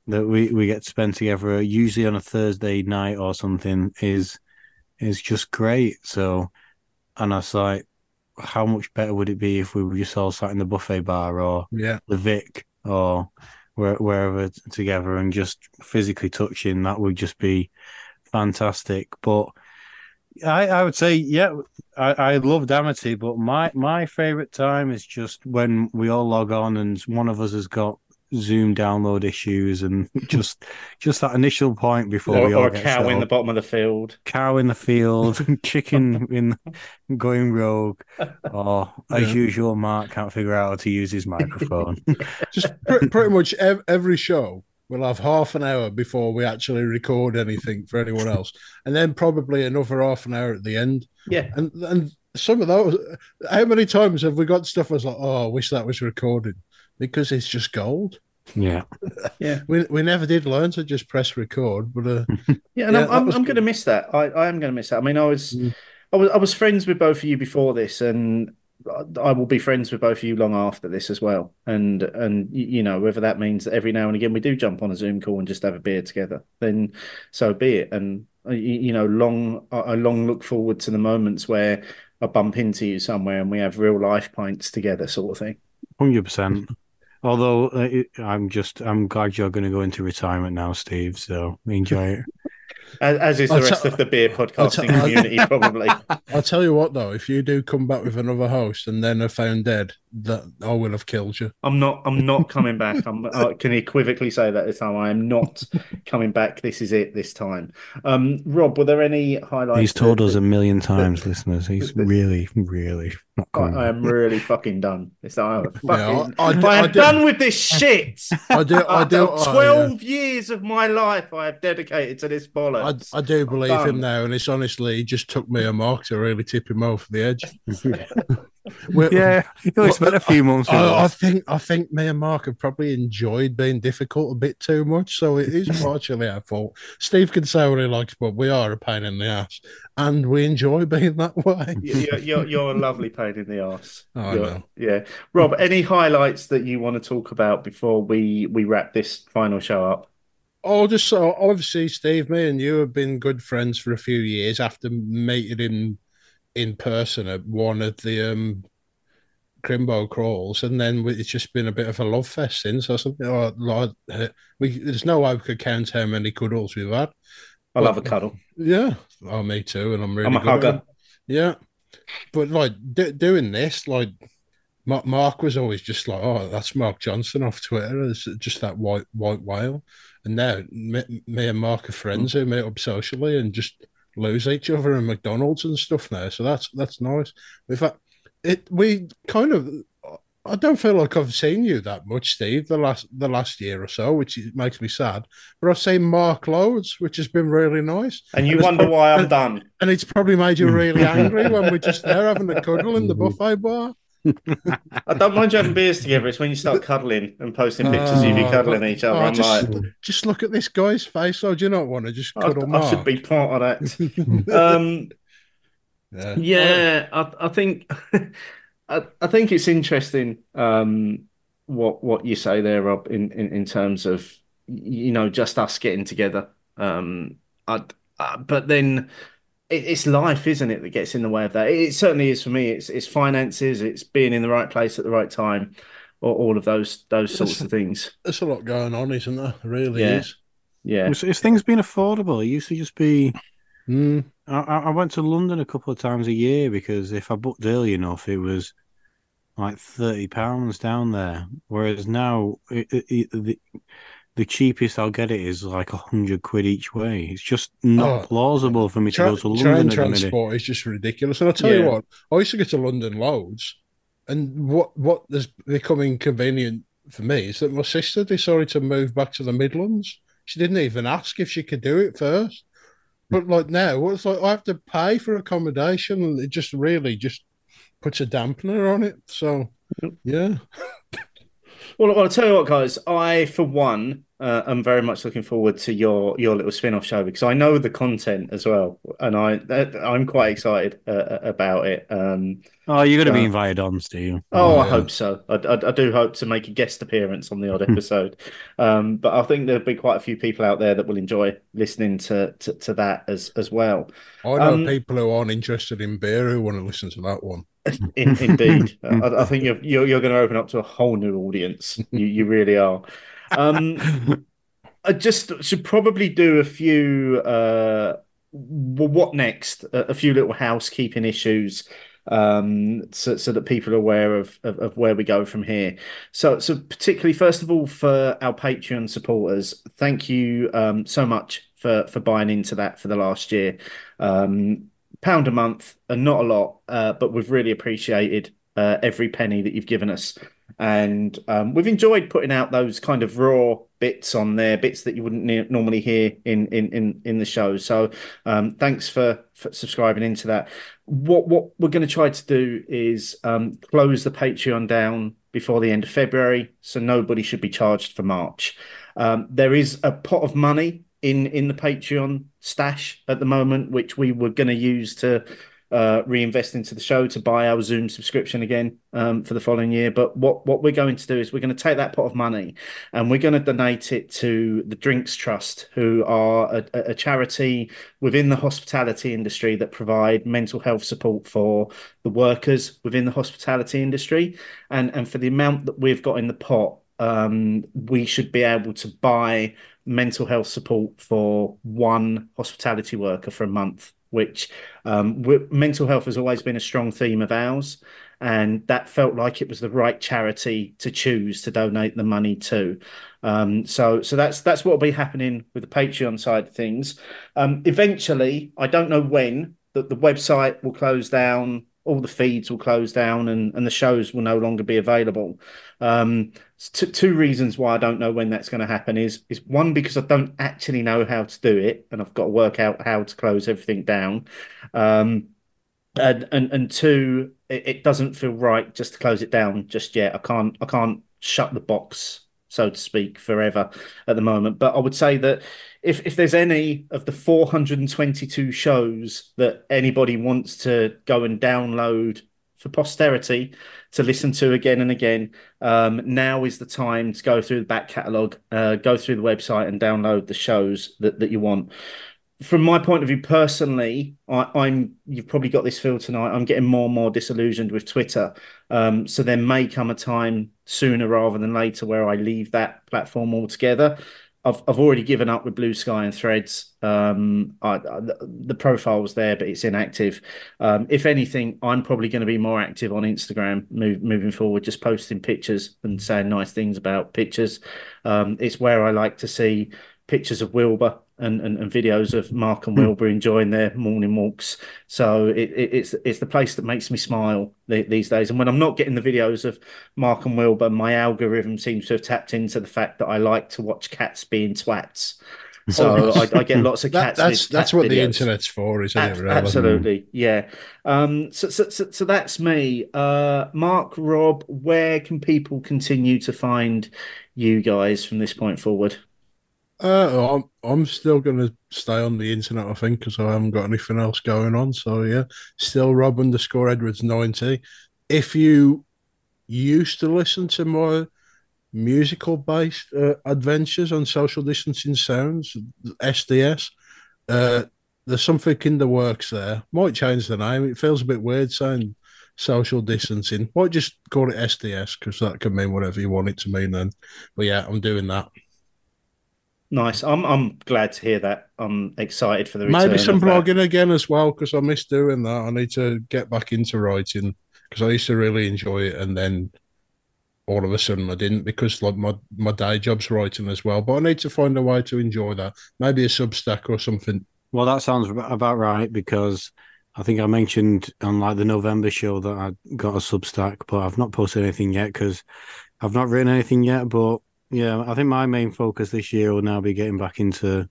that we, we get to spend together uh, usually on a Thursday night or something is is just great. So and I was like, how much better would it be if we were just all sat in the buffet bar or Yeah. the Vic or where, wherever together and just physically touching, that would just be fantastic. But I, I would say, yeah, I, I loved Amity, but my, my favorite time is just when we all log on and one of us has got Zoom download issues and just just that initial point before Or, we all or a get cow set in the bottom of the field. cow in the field, chicken in going rogue, or as Yeah. usual, Mark can't figure out how to use his microphone. Just pre- pretty much ev- every show we'll have half an hour before we actually record anything for anyone else, and then probably another half an hour at the end. Yeah. And and some of those, how many times have we got stuff? I was like, oh, I wish that was recorded because it's just gold. yeah, Yeah. We we never did learn to just press record, but uh, Yeah, and Yeah, I'm, I'm, I'm going to miss that. I, I am going to miss that. I mean, I was, Mm. I was, I was friends with both of you before this, and I- I will be friends with both of you long after this as well. And and you know, whether that means that every now and again we do jump on a Zoom call and just have a beer together, then so be it. And uh, you know, long, I I long look forward to the moments where I bump into you somewhere and we have real life pints together, sort of thing. hundred percent. Although uh, I'm just, I'm glad you're going to go into retirement now, Steve. So enjoy it. As, as is the I'll rest t- of the beer podcasting I'll- community, probably. I'll tell you what though, if you do come back with another host and then are found dead, that I will have killed you. I'm not. I'm not coming back. I'm, I can equivocally say that this time. I am not coming back. This is it. This time. Um, Rob, were there any highlights? He's told that- us a million times, listeners. He's really, really not I, coming. I back. am really fucking done. It's I'm fucking. Yeah, I- I I, do- I am do- done with this shit. I do, I do, After I, uh, Twelve years of my life, I have dedicated to this I, bollocks. I do believe done. him now, and it's honestly he just took me a mark to really tip him over the edge. Yeah, he only spent a few months I, I think I think me and Mark have probably enjoyed being difficult a bit too much, so it is partially our fault. Steve can say what he likes, but we are a pain in the ass, and we enjoy being that way. You're, you're, you're a lovely pain in the ass. Oh, I know. Yeah, Rob. Any highlights that you want to talk about before we we wrap this final show up? Oh, just so obviously, Steve, me and you have been good friends for a few years after meeting in in person at one of the um Crimbo crawls, and then we- it's just been a bit of a love fest since. Or something. Oh, Lord, uh, we there's no way we could count how many cuddles we've had. I love a cuddle. Yeah, oh, me too, and I'm really I'm a good hugger. Yeah, but like d- doing this, like Mark, Mark was always just like, "Oh, that's Mark Johnson off Twitter." It's just that white white whale, and now me, me and Mark are friends who meet up socially and just lose each other in McDonald's and stuff now. So that's that's nice. In fact, it we kind of. I don't feel like I've seen you that much, Steve, the last the last year or so, which is- makes me sad. But I've seen Mark loads, which has been really nice. And you it's wonder prob- why I'm and- done. and it's probably made you really angry when we're just there having a cuddle in the mm-hmm. buffet bar. I don't mind you having beers together. It's when you start cuddling and posting pictures of you Oh, cuddling each other. oh, I'm just, like, just look at this guy's face. Oh, do you not want to just I, cuddle I should be part of that. um, yeah. yeah, I, I think I, I think it's interesting um, what what you say there, Rob, in, in, in terms of you know just us getting together. Um, I, uh, but then it, it's life, isn't it, that gets in the way of that. It, it certainly is for me. It's it's finances, it's being in the right place at the right time, or all of those those sorts of things. There's a lot going on, isn't there? There really Yeah. is. Yeah, If, if things been affordable, it used to just be. Mm. I, I I went to London a couple of times a year because if I booked early enough, it was like thirty pounds down there. Whereas now, it, it, it- the the cheapest I'll get it is like a hundred quid each way. It's just not Oh, plausible for me to go to London at the minute. transport is just ridiculous. And I'll tell you what, I used to get to London loads, and what what is becoming convenient for me is that my sister decided to move back to the Midlands. She didn't even ask if she could do it first. But like now, it's like I have to pay for accommodation, and it just really just puts a dampener on it. So yeah, Well, well, I'll tell you what, guys. I, for one, uh, am very much looking forward to your your little spin-off show because I know the content as well, and I that, I'm quite excited uh, about it. Um, Oh, you're going to be Uh, invited on, Steve. oh, Oh, I hope so. I, I, I do hope to make a guest appearance on the odd episode, um, but I think there'll be quite a few people out there that will enjoy listening to to, to that as as well. I know Um, people who aren't interested in beer who want to listen to that one. In, indeed, I, I think you're you're, you're going to open up to a whole new audience. You you really are. Um, I just should probably do a few uh what next? A, few little housekeeping issues um so, so that people are aware of, of of where we go from here. So so particularly first of all for our patreon supporters thank you um so much for for buying into that for the last year. Um pound a month and not a lot uh but we've really appreciated uh, every penny that you've given us and um, we've enjoyed putting out those kind of raw bits on there, bits that you wouldn't ne- normally hear in in in in the show. So um, thanks for, for subscribing into that. What what we're going to try to do is um, close the Patreon down before the end of February, so nobody should be charged for March. Um, there is a pot of money in in the Patreon stash at the moment, which we were going to use to uh, reinvest into the show to buy our Zoom subscription again um, for the following year. But what what we're going to do is we're going to take that pot of money and we're going to donate it to the Drinks Trust, who are a, a charity within the hospitality industry that provide mental health support for the workers within the hospitality industry, and and for the amount that we've got in the pot. Um, we should be able to buy mental health support for one hospitality worker for a month, which um, mental health has always been a strong theme of ours, and that felt like it was the right charity to choose to donate the money to. Um, so, so that's that's what will be happening with the Patreon side of things. Um, eventually, I don't know when that the website will close down, all the feeds will close down, and and the shows will no longer be available. Um, t- two reasons why I don't know when that's going to happen is is one because I don't actually know how to do it, and I've got to work out how to close everything down. Um, and and and two, it, it doesn't feel right just to close it down just yet. I can't I can't shut the box, so to speak, forever at the moment. But I would say that if if there's any of the 422 shows that anybody wants to go and download for posterity to listen to again and again, um, now is the time to go through the back catalogue, uh, go through the website and download the shows that, that you want from my point of view personally, I, I'm you've probably got this feel tonight. I'm getting more and more disillusioned with Twitter. Um, so there may come a time sooner rather than later where I leave that platform altogether. I've I've already given up with Blue Sky and Threads. Um, I, I, the profile's there, but it's inactive. Um, if anything, I'm probably going to be more active on Instagram move, moving forward, just posting pictures and saying nice things about pictures. Um, it's where I like to see pictures of Wilbur and, and, and videos of Mark and Wilbur enjoying their morning walks. So it, it, it's it's the place that makes me smile the, these days. And when I'm not getting the videos of Mark and Wilbur, my algorithm seems to have tapped into the fact that I like to watch cats being twats. So I, I get lots of That, cats. that's with that's cat what the internet's for, isn't Ab- it? Really? Absolutely, yeah. Um, so, so, so, so that's me. Uh, Mark, Rob, where can people continue to find you guys from this point forward? Uh, I'm I'm still going to stay on the internet, I think, because I haven't got anything else going on. So yeah, still Rob underscore Edwards ninety. If you used to listen to my musical based uh, adventures on social distancing sounds, SDS, uh, there's something in the works there. Might change the name. It feels a bit weird saying social distancing. Might just call it SDS because that can mean whatever you want it to mean. Then, but yeah, I'm doing that. Nice. I'm I'm glad to hear that. I'm excited for the return Maybe some of that. blogging again as well because I miss doing that. I need to get back into writing because I used to really enjoy it, and then all of a sudden I didn't because like my my day job's writing as well. But I need to find a way to enjoy that. Maybe a Substack or something. Well, that sounds about right because I think I mentioned on like the November show that I got a Substack, but I've not posted anything yet because I've not written anything yet. But yeah, I think my main focus this year will now be getting back into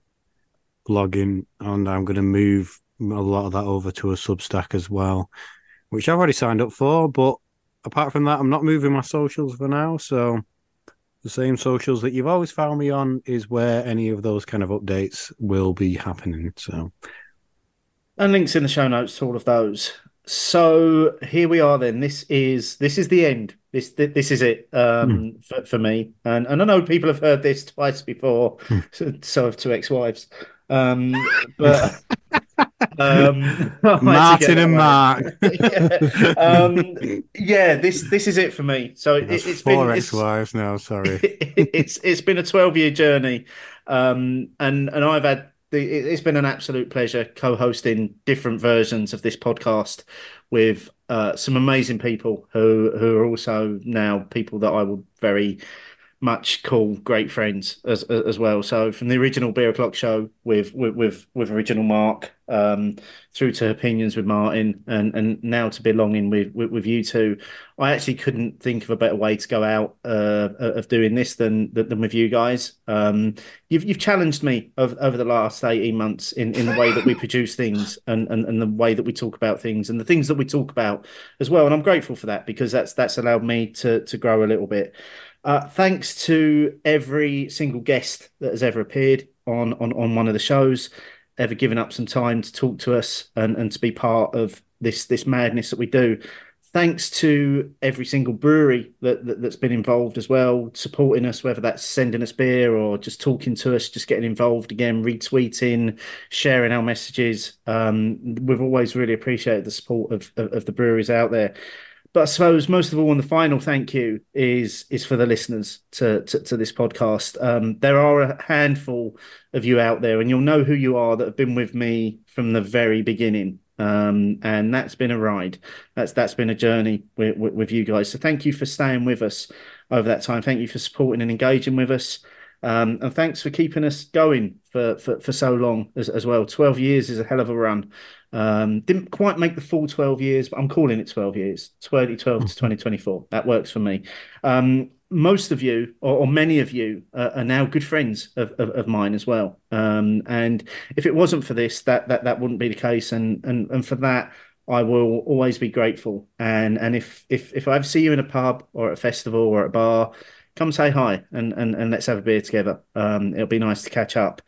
blogging, and I'm going to move a lot of that over to a Substack as well, which I've already signed up for. But apart from that, I'm not moving my socials for now. So the same socials that you've always found me on is where any of those kind of updates will be happening. So and links in the show notes to all of those. So here we are. Then this is this is the end. This this is it um, for, for me. And and I know people have heard this twice before. So, so have two ex-wives. Um, but um, I had to get Martin and. Mark. yeah. Um, yeah, this this is it for me. So it, four been ex-wives now. Sorry. it's it's been a 12 year journey um and and i've had the it- it's been an absolute pleasure co-hosting different versions of this podcast with uh some amazing people who who are also now people that i would very much cool, great friends as as well. So from the original Beer O'clock show with with with, with original Mark, um, through to opinions with Martin, and and now to Beerlonging with, with with you two, I actually couldn't think of a better way to go out uh, of doing this than than with you guys. Um, you've you've challenged me over, over the last eighteen months in, in the way that we produce things and, and and the way that we talk about things and the things that we talk about as well. And I'm grateful for that because that's that's allowed me to to grow a little bit. Uh, thanks to every single guest that has ever appeared on, on, on one of the shows, ever given up some time to talk to us and, and to be part of this this madness that we do. Thanks to every single brewery that, that has been involved as well, supporting us, whether that's sending us beer or just talking to us, just getting involved again, retweeting, sharing our messages. Um, we've always really appreciated the support of, of, of the breweries out there but I suppose most of all, and the final thank you is is for the listeners to to, to this podcast. Um, there are a handful of you out there, and you'll know who you are that have been with me from the very beginning. Um, and that's been a ride. That's that's been a journey with, with, with you guys. So thank you for staying with us over that time. Thank you for supporting and engaging with us. Um, and thanks for keeping us going for, for, for so long as, as well. 12 years is a hell of a run. Um, didn't quite make the full 12 years, but I'm calling it 12 years, 2012 to 2024. That works for me. Um, most of you, or, or many of you, uh, are now good friends of, of, of mine as well. Um, and if it wasn't for this, that that that wouldn't be the case. And and and for that, I will always be grateful. And and if if if I ever see you in a pub or at a festival or at a bar, come say hi and and, and let's have a beer together. Um, it'll be nice to catch up.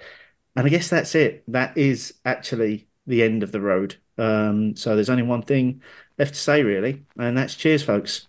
And I guess that's it. That is actually the end of the road. Um, so there's only one thing left to say, really, and that's cheers, folks.